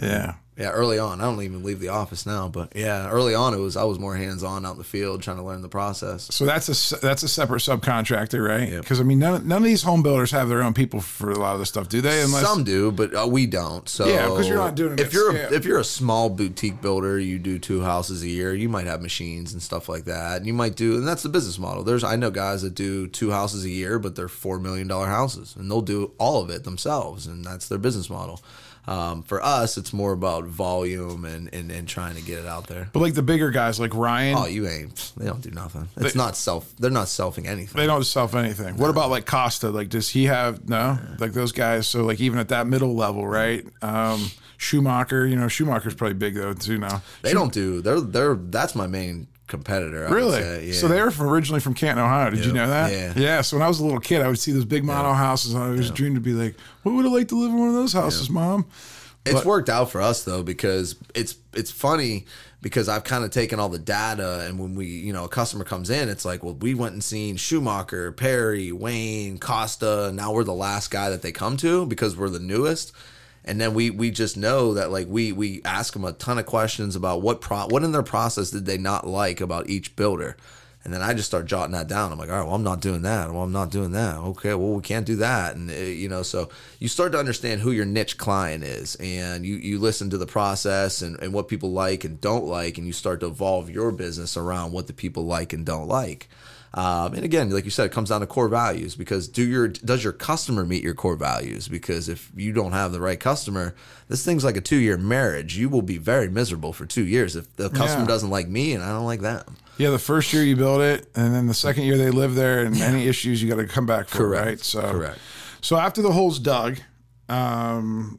Yeah. Yeah, early on, I don't even leave the office now, but yeah, early on it was I was more hands on out in the field trying to learn the process. So that's a that's a separate subcontractor, right? Because yep. I mean, none, none of these home builders have their own people for a lot of this stuff, do they? Unless some do, but uh, we don't. So yeah, because you're not doing it. If you're a, if you're a small boutique builder, you do two houses a year. You might have machines and stuff like that, and you might do, and that's the business model. There's I know guys that do two houses a year, but they're four million dollar houses, and they'll do all of it themselves, and that's their business model. Um, for us, it's more about volume and, and, and trying to get it out there. But like the bigger guys, like Ryan. Oh, you ain't. They don't do nothing. It's they, not self. They're not selfing anything. They don't self anything. No. What about like Costa? Like, does he have no? Like those guys. So like even at that middle level, right? Um, Schumacher. You know, Schumacher's probably big though too now. They don't do. They're they're. That's my main competitor. I really? Yeah. So they were from, originally from Canton, Ohio. Did yep. you know that? Yeah. Yeah. So when I was a little kid, I would see those big mono houses. And I was dreaming to be like, what would it like to live in one of those houses, mom? It's worked out for us though because it's it's funny because I've kind of taken all the data and when we you know a customer comes in it's like well we went and seen Schumacher, Perry, Wayne, Costa, now we're the last guy that they come to because we're the newest and then we we just know that like we we ask them a ton of questions about what pro what in their process did they not like about each builder and then I just start jotting that down. I'm like, all right, well, I'm not doing that. Well, I'm not doing that. Okay, well, we can't do that. And, uh, you know, so you start to understand who your niche client is and you, you listen to the process and, and what people like and don't like. And you start to evolve your business around what the people like and don't like. Um, and again, like you said, it comes down to core values because do your does your customer meet your core values? Because if you don't have the right customer, this thing's like a two year marriage. You will be very miserable for two years if the customer yeah. doesn't like me and I don't like them. Yeah, the first year you build it, and then the second year they live there, and any issues you got to come back for, correct. right? So correct. So after the hole's dug, um,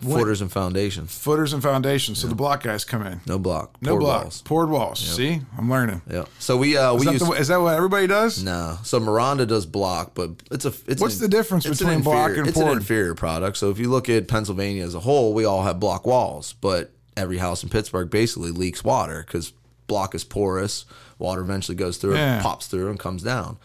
footers and foundations. Footers and foundations. So the block guys come in. No block. No block. Walls. Poured walls. See, I'm learning. Yeah. So we uh, we is that, use, the, is that what everybody does? No. So Maronda does block, but it's a it's what's an, the difference between block and it's poured? an inferior product. So if you look at Pennsylvania as a whole, we all have block walls, but every house in Pittsburgh basically leaks water because block is porous. Water eventually goes through yeah. it, pops through, and comes down.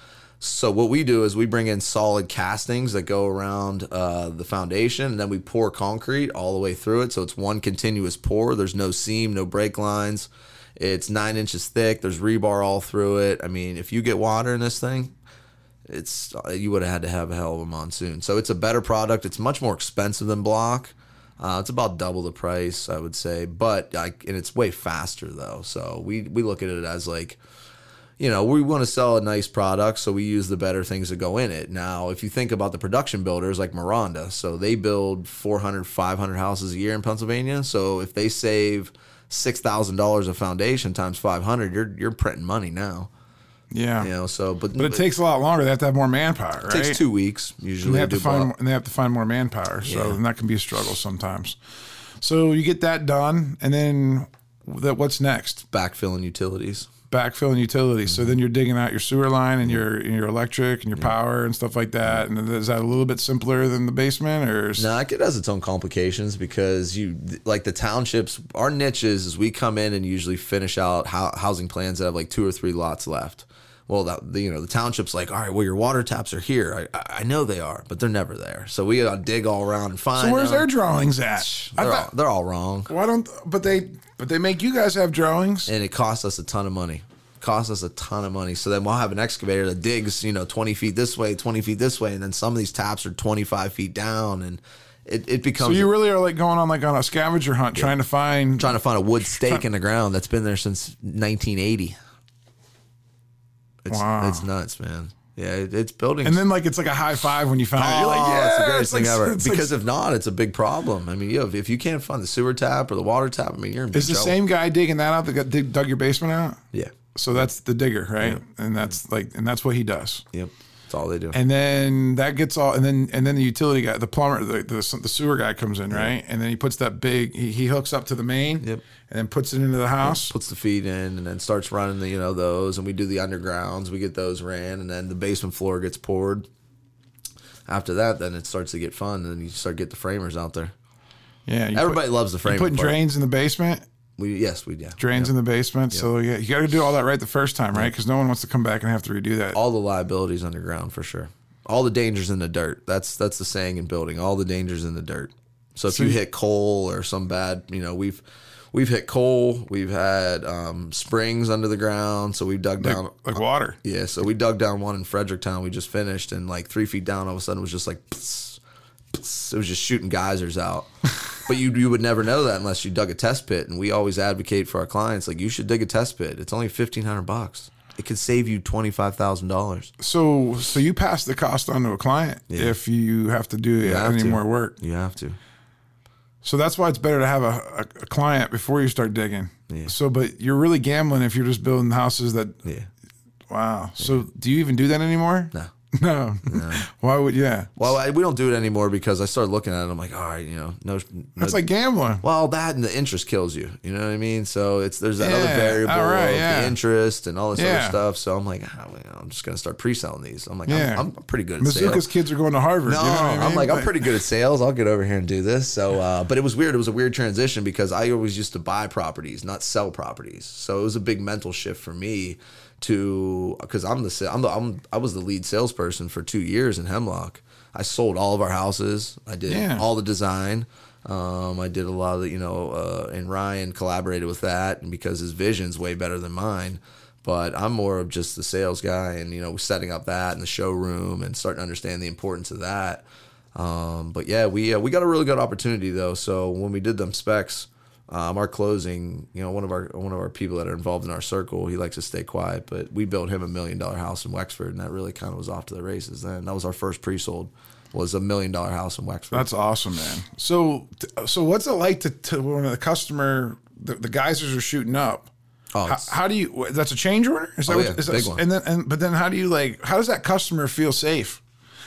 So what we do is we bring in solid castings that go around uh, the foundation, and then we pour concrete all the way through it. So it's one continuous pour. There's no seam, no break lines. It's nine inches thick. There's rebar all through it. I mean, if you get water in this thing, it's you would have had to have a hell of a monsoon. So it's a better product. It's much more expensive than block. Uh, it's about double the price, I would say, but and it's way faster though. So we we look at it as like, you know, we want to sell a nice product, so we use the better things that go in it. Now, if you think about the production builders like Maronda, so they build 400, 500 houses a year in Pennsylvania. So if they save six thousand dollars a foundation times five hundred, you're you're printing money now. Yeah. You know, so but But it takes a lot longer. They have to have more manpower, right? it takes two weeks And usually. they have to find more, and they have to find more manpower. So Yeah. and that can be a struggle sometimes. So you get that done, and then that what's next? backfilling utilities. Backfill and utilities. Mm-hmm. So then you're digging out your sewer line and your and your electric and your power and stuff like that. And is that a little bit simpler than the basement, or No, it has its own complications because you like the townships. Our niches is we come in and usually finish out hou- housing plans that have like two or three lots left. Well, that, the, you know the township's like, all right, well your water taps are here. I, I I know they are, but they're never there. So we gotta dig all around and find. So where's them. their drawings at? They're all, thought, they're all wrong, why don't? But they but they make you guys have drawings. and it costs us a ton of money. Costs us a ton of money. So then we'll have an excavator that digs, you know, twenty feet this way, twenty feet this way, and then some of these taps are twenty five feet down, and it, it So becomes you really are like going on like on a scavenger hunt, trying to find. trying to find a wood stake in the ground that's been there since 1980. It's, Wow. it's nuts, man. Yeah, it, it's building. and then like it's like a high five when you find it. oh, You're like, yeah, it's the greatest it's thing like- ever. it's like- Because if not, it's a big problem. I mean, you know, if you can't find the sewer tap or the water tap, I mean, you're in is the trouble. same guy digging that out that got, dig, dug your basement out? Yeah. So that's the digger, right? And that's like, and that's what he does. Yep. That's all they do. And then that gets all, and then and then the utility guy, the plumber, the the, the sewer guy comes in, right? And then he puts that big, he, he hooks up to the main, Yep. and then puts it into the house. Puts the feed in and then starts running the you know those, and we do the undergrounds. We get those ran, and then the basement floor gets poured. After that, then it starts to get fun, and then you start get the framers out there. Yeah, Everybody loves the put, framing. putting part. drains in the basement. We yes, we yeah. Drains in the basement, so yeah, you got to do all that right the first time, right? Because no one wants to come back and have to redo that. all the liabilities underground for sure. All the dangers in the dirt. That's that's the saying in building. All the dangers in the dirt. So if you you- hit coal or some bad, you know, we've we've hit coal. We've had um, springs under the ground. So we've dug down. like water. Yeah, so we dug down one in Fredericktown. We just finished, and like three feet down, all of a sudden it was just like, pss. It was just shooting geysers out. but you you would never know that unless you dug a test pit. And we always advocate for our clients like you should dig a test pit. It's only fifteen hundred bucks. It could save you twenty five thousand dollars. So so you pass the cost on to a client if you have to do have any to. more work. You have to. So that's why it's better to have a, a, a client before you start digging. So, but you're really gambling if you're just building houses that. Yeah. Wow. So do you even do that anymore? No. No. why would? Yeah. Well, I, we don't do it anymore because I started looking at it. I'm like, all right, you know, no. no That's like gambling. well, that and the interest kills you. You know what I mean? So it's there's that other variable right, of yeah. the interest and all this Yeah. other stuff. So I'm like, ah, well, I'm just gonna start pre-selling these. I'm like, Yeah. I'm, I'm pretty good at sales. kids are going to Harvard. No, you know I mean? I'm like, I'm pretty good at sales. I'll get over here and do this. So, uh, but it was weird. It was a weird transition because I always used to buy properties, not sell properties. So it was a big mental shift for me to because I'm the I'm the I'm, I was the lead salesperson for two years in Hemlock. I sold all of our houses. I did Yeah. all the design. Um, I did a lot of the, you know, uh, and Ryan collaborated with that, and because his vision's way better than mine. But I'm more of just the sales guy, and you know, setting up that and the showroom, and starting to understand the importance of that. Um, but yeah, we uh, we got a really good opportunity though. So when we did them specs, um, our closing, you know, one of our one of our people that are involved in our circle, he likes to stay quiet, but we built him a million dollar house in Wexford, and that really kind of was off to the races. Then that was our first pre-sold, was a million dollar house in Wexford. That's awesome, man. So, so what's it like to, to when the customer, the, the geysers are shooting up? Oh, how, how do you? That's a change order. Is that Oh, what, yeah, is that, big one. And then, and but then, how do you like? How does that customer feel safe?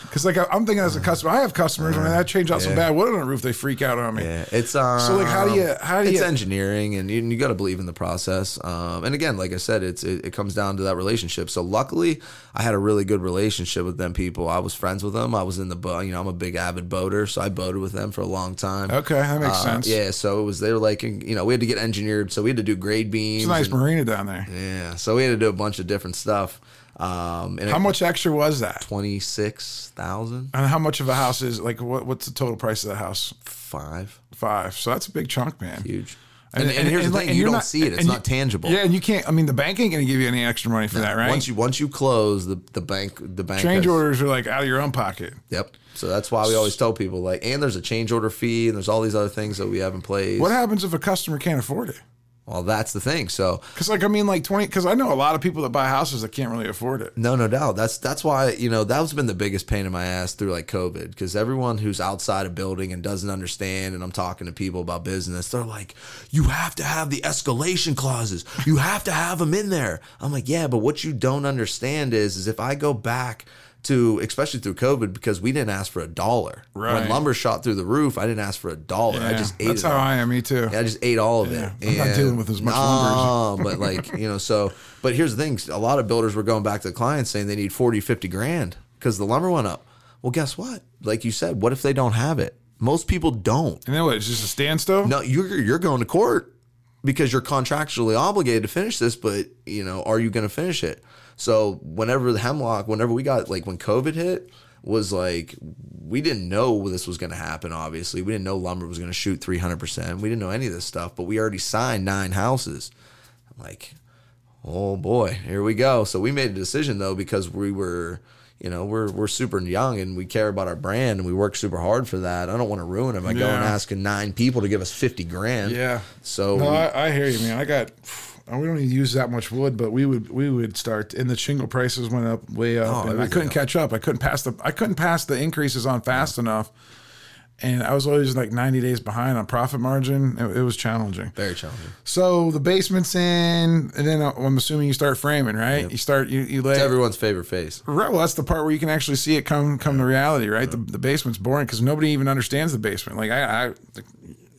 Because like I'm thinking as a customer, I have customers. when I change out some Uh-huh. bad wood on the roof, they freak out on me. Yeah, it's um, So, like, how do you- how do it's you- engineering, and you, you got to believe in the process. Um, and again, like I said, it's it, it comes down to that relationship. So luckily, I had a really good relationship with them people. I was friends with them. I was in the boat. You know, I'm a big avid boater, so I boated with them for a long time. Okay, that makes Uh, sense. Yeah, so it was they were like, you know, we had to get engineered, so we had to do grade beams. It's a nice and- marina down there. yeah, so we had to do a bunch of different stuff. Um, and How much extra was that? Twenty six thousand And how much of a house is like? What, what's the total price of the house? five. Five. So that's a big chunk, man. Huge. And, and, here's the thing: and you don't not- see it; it's not you- tangible. Yeah, and you can't. I mean, the bank ain't going to give you any extra money for that, right? Once you once you close the the bank the bank Change has- orders are like out of your own pocket. Yep. So that's why we always tell people like, and there's a change order fee, and there's all these other things that we have in place. What happens if a customer can't afford it? Well, that's the thing. So Because like I mean, like twenty. Because I know a lot of people that buy houses that can't really afford it. No, no doubt. That's that's why you know that's been the biggest pain in my ass through like COVID because everyone who's outside a building and doesn't understand, and I'm talking to people about business, they're like, "You have to have the escalation clauses. You have to have them in there." I'm like, "Yeah, but what you don't understand is, is if I go back." To especially through COVID because we didn't ask for a dollar. Right. When lumber shot through the roof, I didn't ask for a dollar. I just ate that's how all. I am. Me too. I just ate all of Yeah, it. I'm not dealing with as much lumber No, but like, you know, so, but here's the thing a lot of builders were going back to the clients saying they need 40, 50 grand because the lumber went up. Well, guess what? Like you said, what if they don't have it? Most people don't. And then what? It's just a standstill. No, you're, you're going to court because you're contractually obligated to finish this, but, you know, are you going to finish it? So whenever the hemlock, whenever we got, like when COVID hit, was like we didn't know this was going to happen obviously we didn't know lumber was going to shoot 300% we didn't know any of this stuff but we already signed nine houses I'm like oh boy here we go so we made a decision though because we were you know we're we're super young and we care about our brand and we work super hard for that i don't want to ruin it by going Yeah. asking nine people to give us 50 grand Yeah. so No, we- I, I hear you, man. I got. We don't even use that much wood, but we would we would start, and the shingle prices went up way up, Oh, and I couldn't else. catch up. I couldn't pass the I couldn't pass the increases on fast enough, and I was always like ninety days behind on profit margin. It, it was challenging. very challenging So the basement's in, and then I'm assuming you start framing, right? You start you you lay it's everyone's favorite face Right. Well, that's the part where you can actually see it come come to reality, right? The, the basement's boring because nobody even understands the basement. Like I, I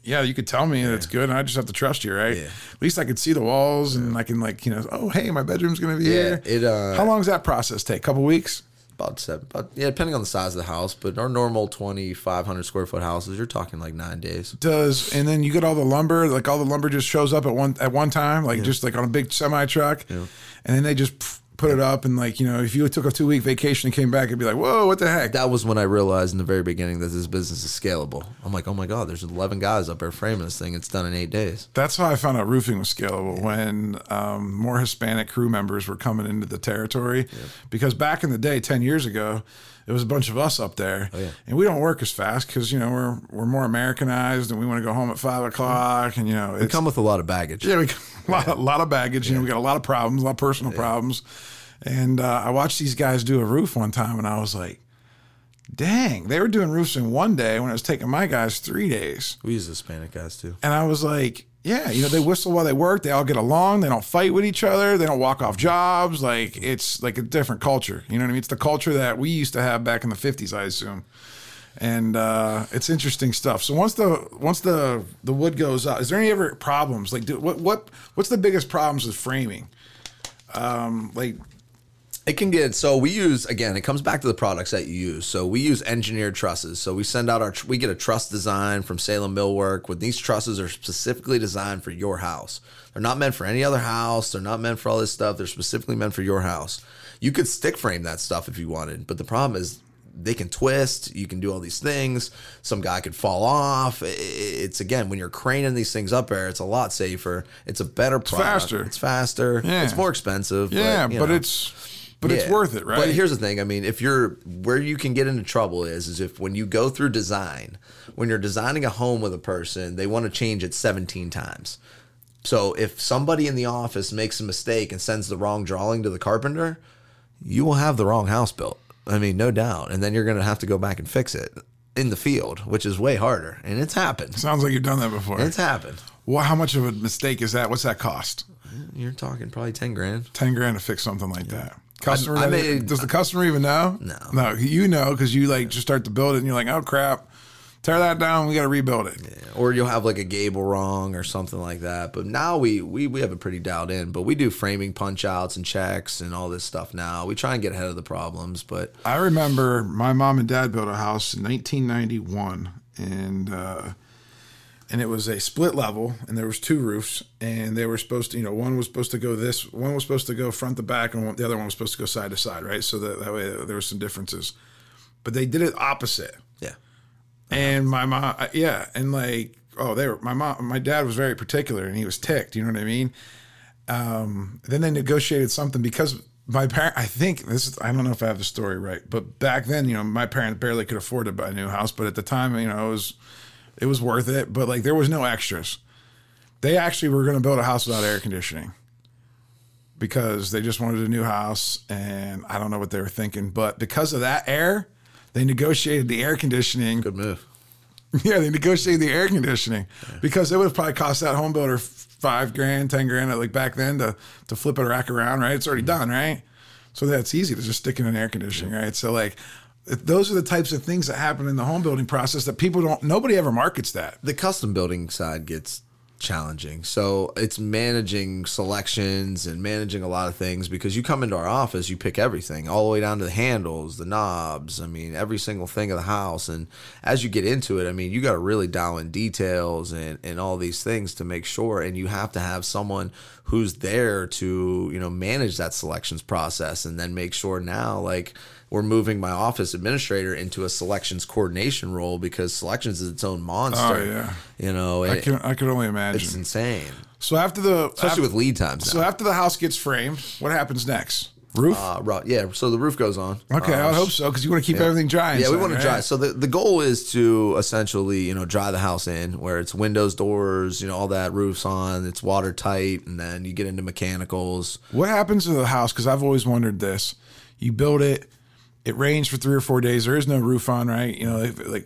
yeah, you could tell me that it's good, and I just have to trust you, right? Yeah. At least I could see the walls, and I can like you know, oh hey, my bedroom's gonna be Yeah, here. it, uh, How long does that process take? A couple weeks. about seven but yeah depending on the size of the house but our normal 2500 square foot houses you're talking like nine days Does and then you get all the lumber, like all the lumber just shows up at one at one time, like just like on a big semi truck, and then they just put it up, and like you know, if you took a two week vacation and came back, it'd be like, whoa, what the heck? that was when I realized in the very beginning that this business is scalable. I'm like, oh my god, there's 11 guys up there framing this thing. It's done in eight days. That's how I found out roofing was scalable when um, more Hispanic crew members were coming into the territory. Because back in the day, ten years ago, there was a bunch of us up there, yeah. and we don't work as fast because you know we're we're more Americanized and we want to go home at five o'clock, and you know it's come with a lot of baggage. yeah, we got a lot, a lot of baggage. You know, we got a lot of problems, a lot of personal problems. And uh, I watched these guys do a roof one time, and I was like, "Dang!" They were doing roofs in one day when it was taking my guys three days. We use Hispanic guys too. And I was like, yeah, you know, they whistle while they work. They all get along. They don't fight with each other. They don't walk off jobs. Like it's like a different culture. You know what I mean? It's the culture that we used to have back in the fifties, I assume. And uh, it's interesting stuff. So once the once the the wood goes up, is there any ever problems? Like, do, what what what's the biggest problems with framing? Um, like, It can get so we use again. It comes back to the products that you use. So we use engineered trusses. So we send out our we get a truss design from Salem Millwork. With these trusses are specifically designed for your house. They're not meant for any other house. They're not meant for all this stuff. They're specifically meant for your house. You could stick frame that stuff if you wanted, but the problem is they can twist. You can do all these things. Some guy could fall off. It's again when you're craning these things up there. It's a lot safer. It's a better product. faster. It's faster. Yeah. It's more expensive. yeah, but, but it's but it's worth it, right? But here's the thing. I mean, if you're where you can get into trouble is is if when you go through design, when you're designing a home with a person, they want to change it 17 times. So if somebody in the office makes a mistake and sends the wrong drawing to the carpenter, you will have the wrong house built. I mean, no doubt. And then you're going to have to go back and fix it in the field, which is way harder. And it's happened. Sounds like you've done that before. It's happened. well, how much of a mistake is that? What's that cost? You're talking probably 10 grand. ten grand to fix something like that. Customer, I doesn't- made- does the customer even know? No. no, you know because you like just start to build it and you're like, oh crap, tear that down. We got to rebuild it. or you'll have like a gable wrong or something like that. But now we we we have it pretty dialed in. But we do framing punch outs and checks and all this stuff now. We try and get ahead of the problems. But I remember my mom and dad built a house in 1991, and uh, and it was a split level, and there was two roofs, and they were supposed to, you know, one was supposed to go this, one was supposed to go front to back, and one, the other one was supposed to go side to side, right? So that, that way there were some differences, but they did it opposite. yeah, And my mom, yeah, and like, oh, they were my mom, my dad was very particular, and he was ticked. You know what I mean? Um, then they negotiated something because my parent, I think this is, I don't know if I have the story right, but back then, you know, my parents barely could afford to buy a new house, but at the time, you know, it was, it was worth it. But like, there was no extras. They actually were going to build a house without air conditioning because they just wanted a new house, and I don't know what they were thinking, but because of that air, they negotiated the air conditioning. Good move. Yeah, they negotiated the air conditioning because it would have probably cost that home builder five grand, ten grand, like back then to to flip it rack around. Right, it's already mm-hmm. done. Right, so that's easy to just stick in an air conditioning. Right, so like those are the types of things that happen in the home building process that people don't. Nobody ever markets that. The custom building side gets challenging. So it's managing selections and managing a lot of things because you come into our office, you pick everything all the way down to the handles, the knobs, I mean, every single thing of the house. And as you get into it, I mean, you got to really dial in details and, and all these things to make sure. And you have to have someone who's there to, you know, manage that selections process and then make sure now, like, we're moving my office administrator into a selections coordination role because selections is its own monster. Oh, yeah. You know, I can I could only imagine. it's insane, So after the especially after, with lead times. so after the house gets framed, what happens next? Roof. Uh, yeah, so the roof goes on. okay, Uh, I hope so because you want to keep everything dry. Yeah, we want to dry. So the, the goal is to essentially, you know, dry the house in where it's windows, doors, you know, all that roofs on, it's watertight, and then you get into mechanicals. What happens to the house? Because I've always wondered this. You build it, it rains for three or four days. There is no roof on, right? You know, if, like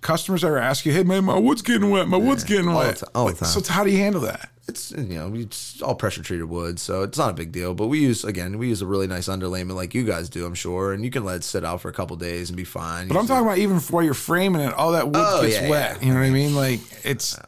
customers ever ask you, "Hey, man, my wood's getting wet. My wood's getting all the wet." ti- all the time. So how do you handle that? It's you know it's all pressure treated wood, so it's not a big deal. But we use again we use a really nice underlayment like you guys do, I'm sure, and you can let it sit out for a couple days and be fine. But I'm talking about even while you're framing it, all that wood Oh, gets yeah, wet. yeah. You know what I mean? Like it's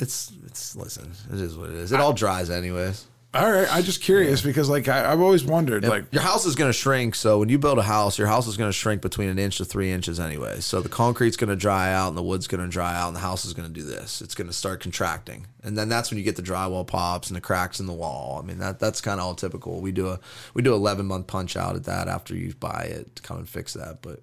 it's it's listen, it is what it is. It all dries anyways. All right. I'm just curious because like I, I've always wondered, like your house is going to shrink. So when you build a house, your house is going to shrink between an inch to three inches anyway. So the concrete's going to dry out and the wood's going to dry out and the house is going to do this. It's going to start contracting, and then that's when you get the drywall pops and the cracks in the wall. I mean that that's kind of all typical. We do a we do 11 month punch out at that after you buy it to come and fix that, but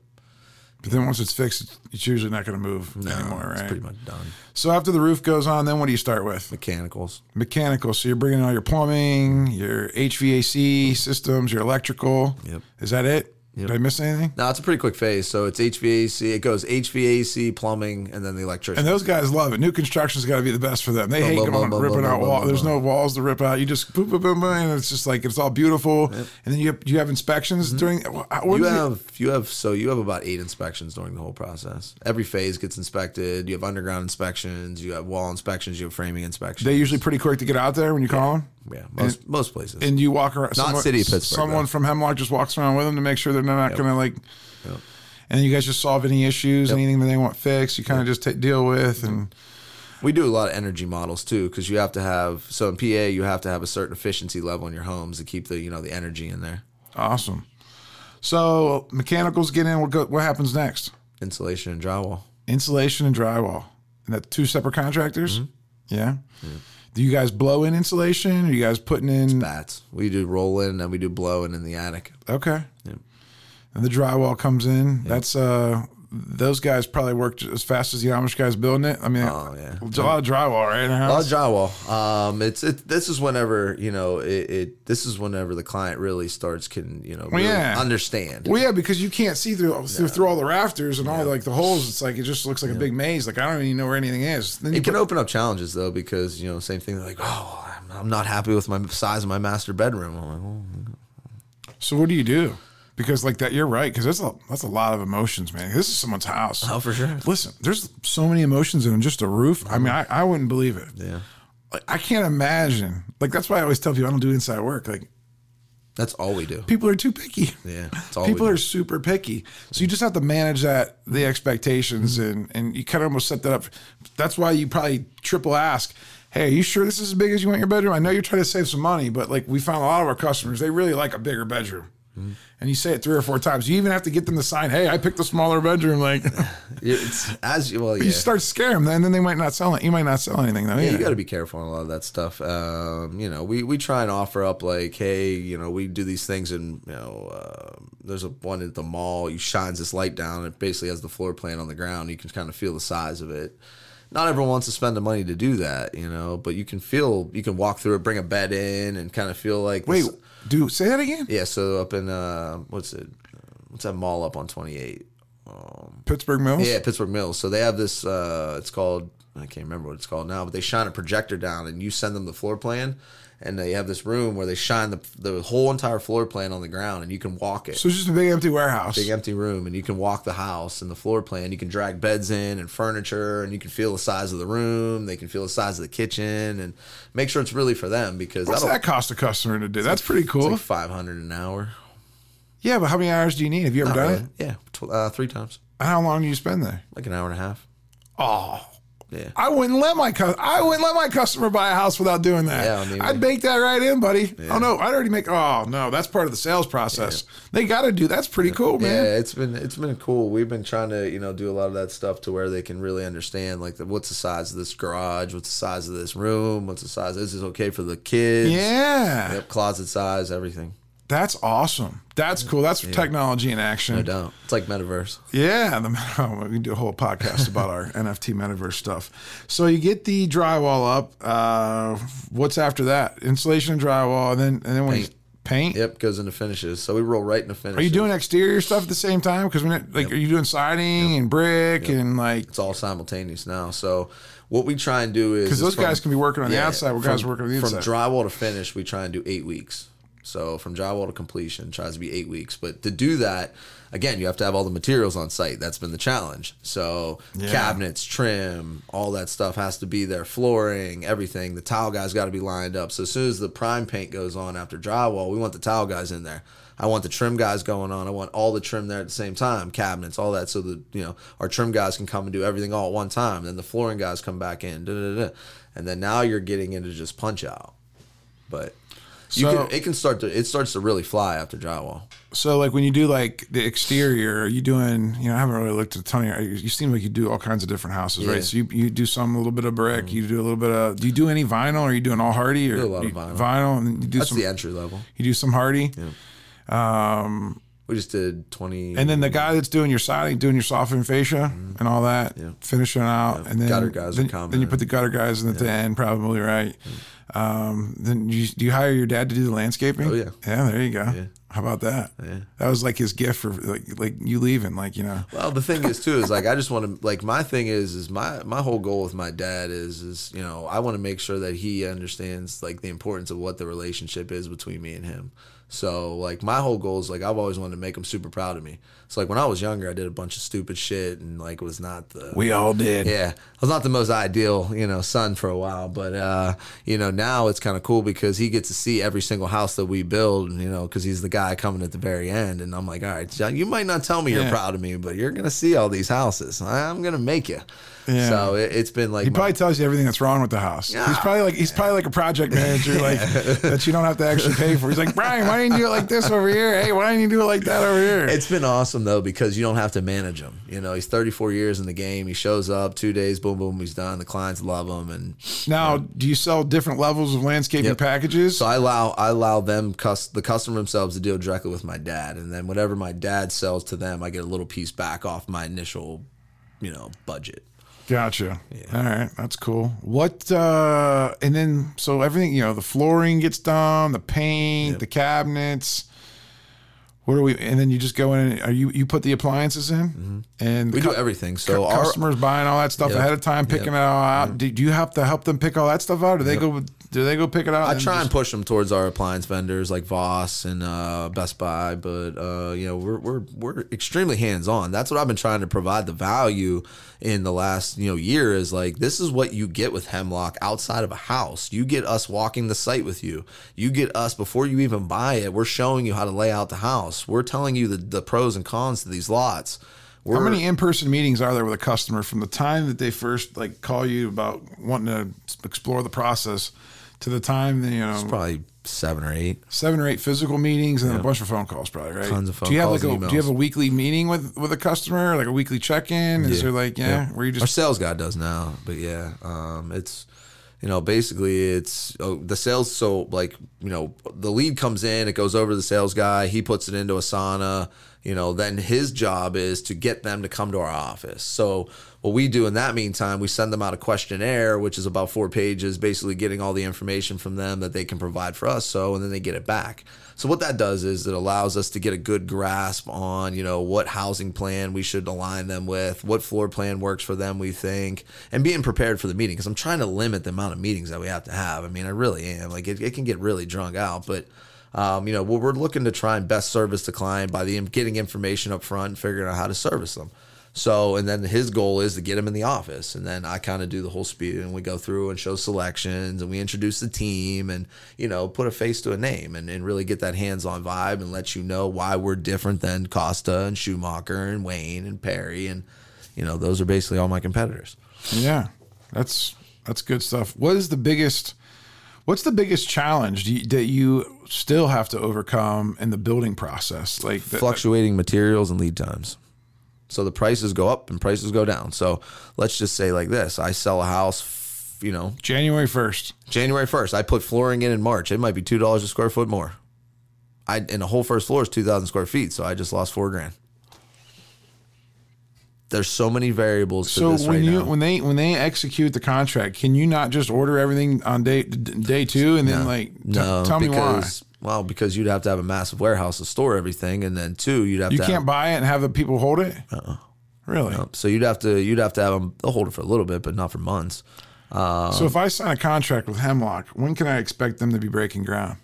But then once it's fixed, it's- usually not going to move anymore, right? it's pretty much done. So after the roof goes on, then what do you start with? Mechanicals. Mechanicals. So you're bringing in all your plumbing, your HVAC systems, your electrical. Yep. Is that it? Did I miss anything? No, it's a pretty quick phase. So it's HVAC. It goes HVAC, plumbing, and then the electrician. And those guys love it. New construction's got to be the best for them. They hate boom, going boom, ripping out walls. There's no walls to rip out. You just boom, boom, boom, boom, and it's just like it's all beautiful. And then you have, you have inspections during. What Mm-hmm. You is it? have you have so you have about eight inspections during the whole process. Every phase gets inspected. You have underground inspections. You have wall inspections. You have framing inspections. They usually pretty quick to get out there when you call them. Yeah, most most places. And you walk around. Not city of Pittsburgh, Someone though. from Hemlock just walks around with them to make sure they're not going to like. And you guys just solve any issues, anything that they want fixed. You kind of just ta deal with, and we do a lot of energy models too, because you have to have so in PA you have to have a certain efficiency level in your homes to keep the you know the energy in there. awesome. So mechanicals get in. What go, what happens next? Insulation and drywall. Insulation and drywall. And that two separate contractors. Mm-hmm. Yeah. Do you guys blow in insulation? Are you guys putting in? Batts. We do roll in and we do blowing in the attic. Okay. And the drywall comes in. That's uh, those guys probably work as fast as the Amish guys building it. I mean, Oh, yeah. a lot of drywall, right? a lot of drywall. Um, it's it. This is whenever you know it, it. This is whenever the client really starts can you know really yeah. understand. Well, yeah, because you can't see through through, through all the rafters and all like the holes. It's like it just looks like a big maze. Like I don't even know where anything is. Then you It can put- open up challenges though because you know same thing. Like, oh, I'm, I'm not happy with my size of my master bedroom. I'm like, well, so what do you do? Because like that, you're right. Because that's a that's a lot of emotions, man. This is someone's house. oh, for sure. Listen, there's so many emotions in just a roof. I mean, I, I wouldn't believe it. Yeah, Like, I can't imagine. Like that's why I always tell people I don't do inside work. Like that's all we do. people are too picky. Yeah, people are super picky. So you just have to manage that the expectations and and you kind of almost set that up. That's why you probably triple ask. Hey, are you sure this is as big as you want your bedroom? I know you're trying to save some money, but like we found a lot of our customers, they really like a bigger bedroom. Mm-hmm. And you say it three or four times. You even have to get them to sign, "Hey, I picked a smaller bedroom." Like It's as you well. Yeah. you start scare them, then then they might not sell it. You might not sell anything though. Yeah, Yeah, you got to be careful on a lot of that stuff. Um, you know, we, we try and offer up like, hey, you know, we do these things, and you know, uh, there's a one at the mall. You shines this light down, and it basically has the floor plan on the ground. You can kind of feel the size of it. Not everyone wants to spend the money to do that, you know, but you can feel, you can walk through it, bring a bed in, and kind of feel like, Wait, this- do say that again. yeah. So up in uh, what's it? What's that mall up on 28? Um, Pittsburgh Mills. Yeah, Pittsburgh Mills. So they have this. Uh, it's called I can't remember what it's called now, but they shine a projector down and you send them the floor plan and they have this room where they shine the, the whole entire floor plan on the ground and you can walk it So it's just a big empty warehouse. big empty room and you can walk the house and the floor plan you can drag beds in and furniture and you can feel the size of the room they can feel the size of the kitchen and make sure it's really for them because What's that cost a customer to do? That's pretty it's cool. like 500 an hour yeah, but how many hours do you need? Have you ever Not done really. it? yeah tw- uh, three times How long do you spend there? like an hour and a half Oh, yeah I wouldn't let my cu- I wouldn't let my customer buy a house without doing that. Yeah, I mean, I'd bake that right in, buddy. Oh no, I'd already make. Oh no, that's part of the sales process. They got to do. That's pretty cool, man. Yeah, it's been it's been cool. We've been trying to you know do a lot of that stuff to where they can really understand like the, what's the size of this garage, what's the size of this room, what's the size. Is this is okay for the kids. Yeah, Yep, closet size, everything. That's awesome. That's cool. That's technology in action. No doubt. It's like metaverse. Yeah, the, oh, we can do a whole podcast about our NFT metaverse stuff. So you get the drywall up. Uh, what's after that? Insulation and drywall, and then and then when Paint. paint. Yep, goes into finishes. So we roll right into finishes. Are you doing exterior stuff at the same time? Because like, are you doing siding and brick and like? It's all simultaneous now. So what we try and do is Because those from- guys can be working on the yeah, outside, where guys working on the From drywall to finish, we try and do eight weeks. So from drywall to completion tries to be eight weeks. But to do that, again, you have to have all the materials on site. That's been the challenge. So Yeah. cabinets, trim, all that stuff has to be there. Flooring, everything. The tile guys got to be lined up. So as soon as the prime paint goes on after drywall, we want the tile guys in there. I want the trim guys going on. I want all the trim there at the same time, cabinets, all that, so that you know our trim guys can come and do everything all at one time. Then the flooring guys come back in, da, da, da. and then now you're getting into just punch out. But you So- can, it can start to it starts to really fly after drywall. So like when you do like the exterior, are you doing? You know, I haven't really looked at a ton of. You, you seem like you do all kinds of different houses, Yeah. Right? So you, you do some a little bit of brick. Mm-hmm. You do a little bit of. Do you do any vinyl? Or are you doing all Hardie or Do a lot of you- vinyl. and you do That's some. the entry level. You do some Hardie. Um, We just did twenty. And then the guy that's doing your siding, doing your soffit and fascia and all that, finishing out, and then Mm-hmm. Gutter guys then, then you put the gutter guys in at the end, probably right. Um, then you, do you hire your dad to do the landscaping? Oh, yeah. yeah. There you go. How about that? Yeah. That was like his gift for like like you leaving, like you know. Well, the thing is too is like I just want to like my thing is is my my whole goal with my dad is is you know I want to make sure that he understands like the importance of what the relationship is between me and him. So like my whole goal is like I've always wanted to make him super proud of me. So like when I was younger, I did a bunch of stupid shit and like was not the We all did. yeah, I was not the most ideal, you know, son for a while, but uh, you know, now it's kind of cool because he gets to see every single house that we build, you know, because he's the guy coming at the very end, and I'm like, all right, John, you might not tell me you're proud of me, but you're gonna see all these houses. I'm gonna make you. Yeah. So it, it's been like He my- probably tells you everything that's wrong with the house. He's probably like he's probably like a project manager, like that you don't have to actually pay for. He's like, Bryan, why didn't you do it like this over here? Hey, why didn't you do it like that over here? It's been awesome though because you don't have to manage him. You know, he's 34 years in the game. He shows up two days, boom, boom, he's done. The clients love him, and now, do you sell different levels of landscaping Yep. packages? So I allow I allow them cus- the customer themselves to deal directly with my dad, and then whatever my dad sells to them, I get a little piece back off my initial, you know, budget. Gotcha. All right, that's cool. What uh and then so everything, you know, the flooring gets done, the paint, the cabinets. What are we and then you just go in and are you you put the appliances in and the We do everything. cu- So our customers buying all that stuff Yep. ahead of time, picking Yep. it all out. Do, do you have to help them pick all that stuff out? Or do they go do they go pick it out? I try and just- push them towards our appliance vendors like Voss and uh, Best Buy, but uh, you know we're we're we're extremely hands on. That's what I've been trying to provide the value in the last you know year is like this is what you get with Hemlock outside of a house. You get us walking the site with you. You get us before you even buy it. We're showing you how to lay out the house. We're telling you the, the pros and cons to these lots. We're, How many in-person meetings are there with a customer from the time that they first like call you about wanting to explore the process to the time you know probably seven or eight. seven or eight physical meetings and then a bunch of phone calls, probably right. Tons of phone do you have like a and do you have a weekly meeting with with a customer, like a weekly check in? Is Yeah. there like yeah, where you just Our sales guy does now, but yeah, um, it's you know basically it's oh, the sales. So like you know the lead comes in, it goes over to the sales guy. He puts it into Asana, you know, then his job is to get them to come to our office. So what we do in that meantime, we send them out a questionnaire, which is about four pages, basically getting all the information from them that they can provide for us. So, and then they get it back. So what that does is it allows us to get a good grasp on, you know, what housing plan we should align them with, what floor plan works for them, we think, and being prepared for the meeting. Because I'm trying to limit the amount of meetings that we have to have. I mean, I really am. Like it, it can get really drunk out, but um, you know, we're looking to try and best service the client by the getting information up front and figuring out how to service them. So, and then his goal is to get him in the office. And then I kind of do the whole speed and we go through and show selections and we introduce the team and, you know, put a face to a name and, and really get that hands on vibe and let you know why we're different than Costa and Schumacher and Wayne and Perry. And, you know, those are basically all my competitors. Yeah. That's, that's good stuff. What is the biggest, what's the biggest challenge that you still have to overcome in the building process? Like the, fluctuating materials and lead times. So the prices go up and prices go down. So let's just say like this: I sell a house, you know, January first. January first. I put flooring in in March. It might be two dollars a square foot more. I and the whole first floor is two thousand square feet, so I just lost four grand. There's so many variables. so when right you now. when they when they execute the contract, can you not just order everything on day day two and then like t- no, tell me why? Well, because you'd have to have a massive warehouse to store everything, and then two, you'd have to you to. can't have, buy it and have the people hold it. Uh-uh. Really? So you'd have to you'd have to have them. They'll hold it for a little bit, but not for months. Um, so if I sign a contract with Hemlock, when can I expect them to be breaking ground?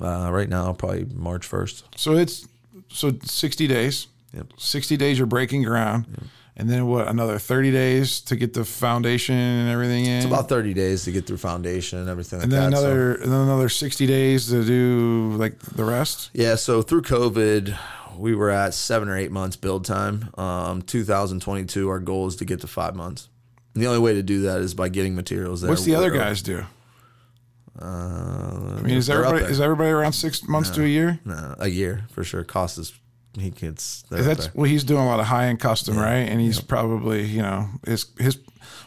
Uh, right now, probably March first. So it's so sixty days. Yep. Sixty days you're breaking ground. Yep. And then what? Another thirty days to get the foundation and everything in. It's about thirty days to get through foundation and everything. And like then that, another, so. and then another sixty days to do like the rest. Yeah. So through COVID, we were at seven or eight months build time. Um, 2022, our goal is to get to five months. And the only way to do that is by getting materials. What's the other guys do? Uh, I mean, is everybody is everybody around six months no, to a year? No, a year for sure. Cost is he gets. That's well, he's doing a lot of high end custom, yeah. right? And he's yeah. probably you know his his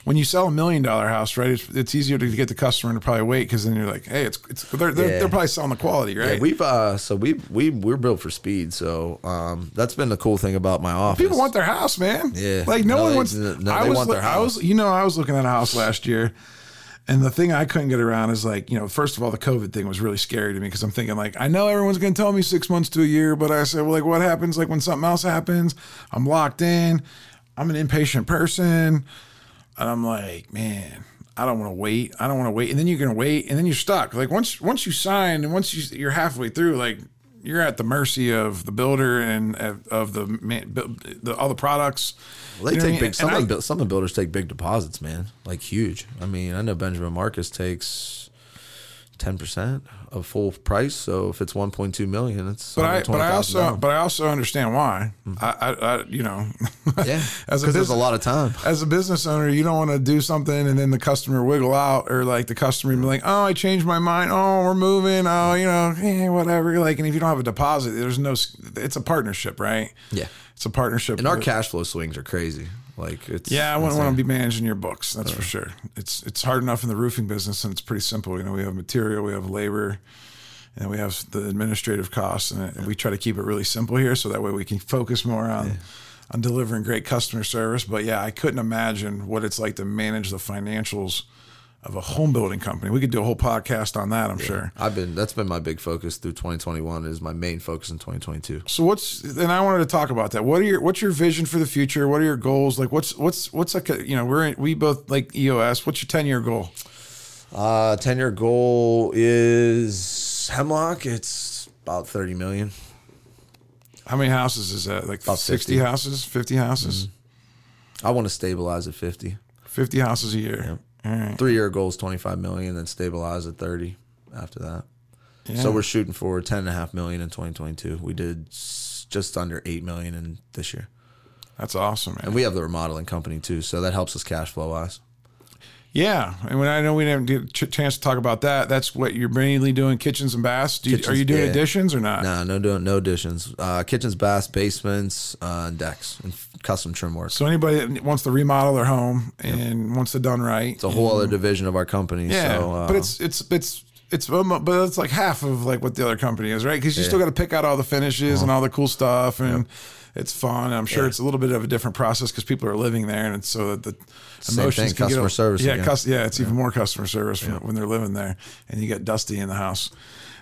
when you sell a million dollar house, right? It's, it's easier to get the customer to probably wait because then you're like, hey, it's it's they're they're, yeah. they're probably selling the quality, right? We've uh so we we we're built for speed, so um that's been the cool thing about my office. People want their house, man. Yeah, like no, no one they, wants. No, I was want their house. I was you know I was looking at a house last year. And the thing I couldn't get around is like, you know, first of all, the COVID thing was really scary to me because I'm thinking like, I know everyone's going to tell me six months to a year, but I said, well, like, what happens like when something else happens? I'm locked in. I'm an impatient person, and I'm like, man, I don't want to wait. I don't want to wait. And then you're to wait, and then you're stuck. Like once once you sign and once you, you're halfway through, like you're at the mercy of the builder and uh, of the, the all the products. Well, they you know take big. Some of, I, some of the builders take big deposits, man, like huge. I mean, I know Benjamin Marcus takes ten percent of full price. So if it's one point two million, it's but I but I also but I also understand why. Mm-hmm. I, I, I, you know yeah as a there's a lot of time as a business owner, you don't want to do something and then the customer wiggle out or like the customer be like, oh, I changed my mind. Oh, we're moving. Oh, you know, eh, whatever. Like, and if you don't have a deposit, there's no. It's a partnership, right? Yeah, it's a partnership. And our cash flow swings are crazy. Like it's yeah, I wouldn't want to be managing your books. That's uh, for sure. It's it's hard enough in the roofing business, and it's pretty simple. You know, we have material, we have labor, and we have the administrative costs, and, yeah. we try to keep it really simple here, so that way we can focus more on. Yeah. On delivering great customer service, but yeah, I couldn't imagine what it's like to manage the financials of a home building company. We could do a whole podcast on that, I'm yeah. sure. I've been that's been my big focus through 2021 is my main focus in 2022. So what's and I wanted to talk about that. What are your what's your vision for the future? What are your goals? Like what's what's what's like a, you know, we're in, we both like EOS. What's your 10-year goal? Uh 10-year goal is Hemlock. It's about 30 million. How many houses is that? Like about 60 50. houses, 50 houses? Mm-hmm. I want to stabilize at 50. 50 houses a year. Yep. Right. Three year goal is 25 million, then stabilize at 30 after that. Yeah. So we're shooting for 10 and a half million in 2022. We did just under 8 million in this year. That's awesome, man. And we have the remodeling company too, so that helps us cash flow wise. Yeah, and when I know we didn't get a chance to talk about that, that's what you're mainly doing: kitchens and baths. Do you, kitchens, are you doing yeah. additions or not? No, no, doing no additions. Uh, kitchens, baths, basements, uh, decks, and custom trim work. So anybody that wants to remodel their home and yep. wants it done right, it's a whole and, other division of our company. Yeah, so, uh, but it's it's it's it's but it's like half of like what the other company is, right? Because you still got to pick out all the finishes and Uh-huh. all the cool stuff, and it's fun. I'm sure it's a little bit of a different process because people are living there, and it's so that the Same emotions thing, can get customer a- service Yeah, cus- yeah, it's even more customer service when- when they're living there, and you get Dusty in the house.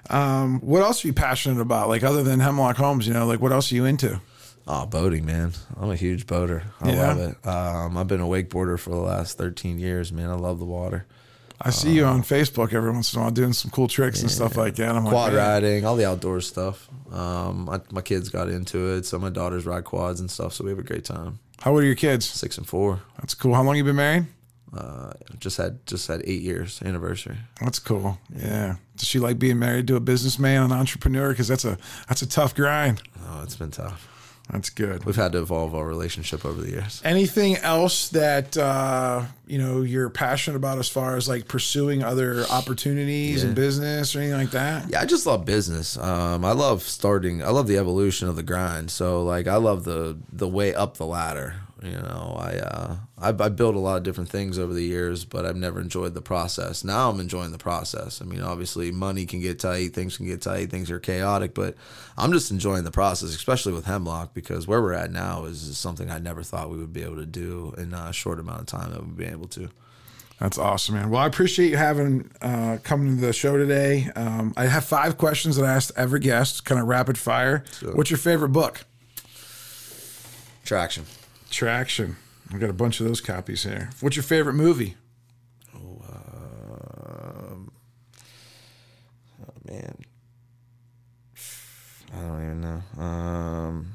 Um, what else are you passionate about? Like other than Hemlock Homes, you know, like what else are you into? Oh, boating, man. I'm a huge boater. I Yeah? love it. Um, I've been a wakeboarder for the last 13 years, man. I love the water. I see you on Facebook every once in a while doing some cool tricks and stuff like that. I'm like, Quad man, riding, all the outdoor stuff. Um, my, my kids got into it, so my daughters ride quads and stuff. So we have a great time. How old are your kids? Six and four. That's cool. How long you been married? Uh, just had just had eight years anniversary. That's cool. Yeah. Does she like being married to a businessman, an entrepreneur? Because that's a that's a tough grind. Oh, it's been tough. That's good. We've had to evolve our relationship over the years. Anything else that uh, you know you're passionate about as far as like pursuing other opportunities in business or anything like that? Yeah, I just love business. Um, I love starting. I love the evolution of the grind. So like, I love the the way up the ladder. You know, I uh, I, I built a lot of different things over the years, but I've never enjoyed the process. Now I'm enjoying the process. I mean, obviously, money can get tight, things can get tight, things are chaotic, but I'm just enjoying the process, especially with Hemlock, because where we're at now is, something I never thought we would be able to do in a short amount of time that we've been able to. That's awesome, man. Well, I appreciate you having uh, coming to the show today. Um, I have five questions that I asked every guest, kind of rapid fire. What's your favorite book? Traction. Traction. I got a bunch of those copies here. What's your favorite movie? Oh, man. I don't even know. Um,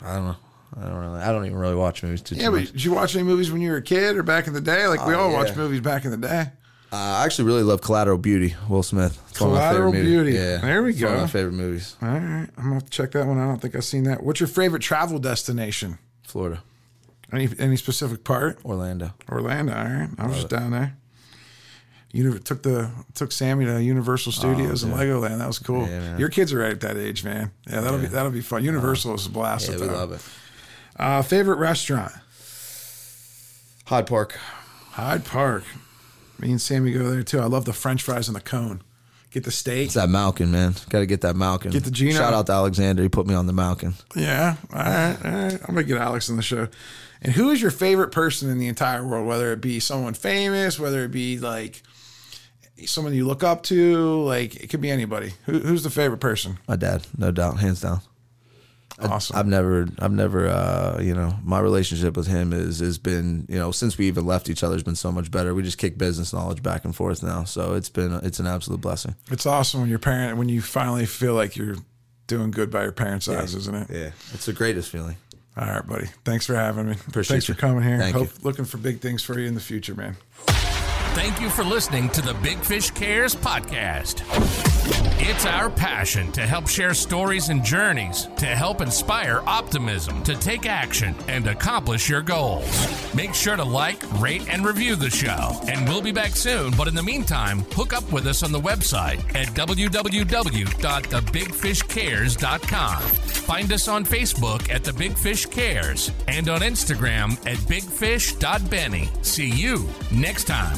I don't know. I don't really. I don't even really watch movies too, too Yeah, but much. did you watch any movies when you were a kid or back in the day? Like we Oh, all yeah. watched movies back in the day. Uh, I actually really love Collateral Beauty. Will Smith. It's one of my Collateral. Beauty. Yeah, There we it's One of go. my favorite movies. All right, I'm gonna have to check that one out. I don't think I've seen that. What's your favorite travel destination? Florida, Any any specific part? Orlando. Orlando. All right, I was just down there. You took the took Sammy to Universal Studios and Legoland. That was cool. Oh, Yeah. Your kids are right at that age, man. Yeah, that'll be that'll be fun. Universal is a blast. Yeah, we that. love it. Uh, favorite restaurant? Hyde Park. Hyde Park. Me and Sammy go there too. I love the French fries on the cone. Get the steak. It's that Malkin, man. Got to get that Malkin. Get the Gino. Shout out to Alexander. He put me on the Malkin. Yeah. All right. All right. I'm gonna get Alex on the show. And who is your favorite person in the entire world? Whether it be someone famous, whether it be like someone you look up to, like it could be anybody. Who, who's the favorite person? My dad, no doubt, hands down. Awesome. I've never, I've never, uh, you know, my relationship with him is has been, you know, since we even left each other, has been so much better. We just kick business knowledge back and forth now, so it's been, it's an absolute blessing. it's awesome when your parent when you finally feel like you're doing good by your parents' eyes, isn't it? Yeah, it's the greatest feeling. All right, buddy. Thanks for having me. Appreciate Thanks for coming here. Thank Hope, you. Looking for big things for you in the future, man. Thank you for listening to the Big Fish Cares podcast. It's our passion to help share stories and journeys to help inspire optimism to take action and accomplish your goals. Make sure to like, rate, and review the show. And we'll be back soon, but in the meantime, hook up with us on the website at www.thebigfishcares.com. Find us on Facebook at The Big Fish Cares and on Instagram at bigfish.benny. See you next time.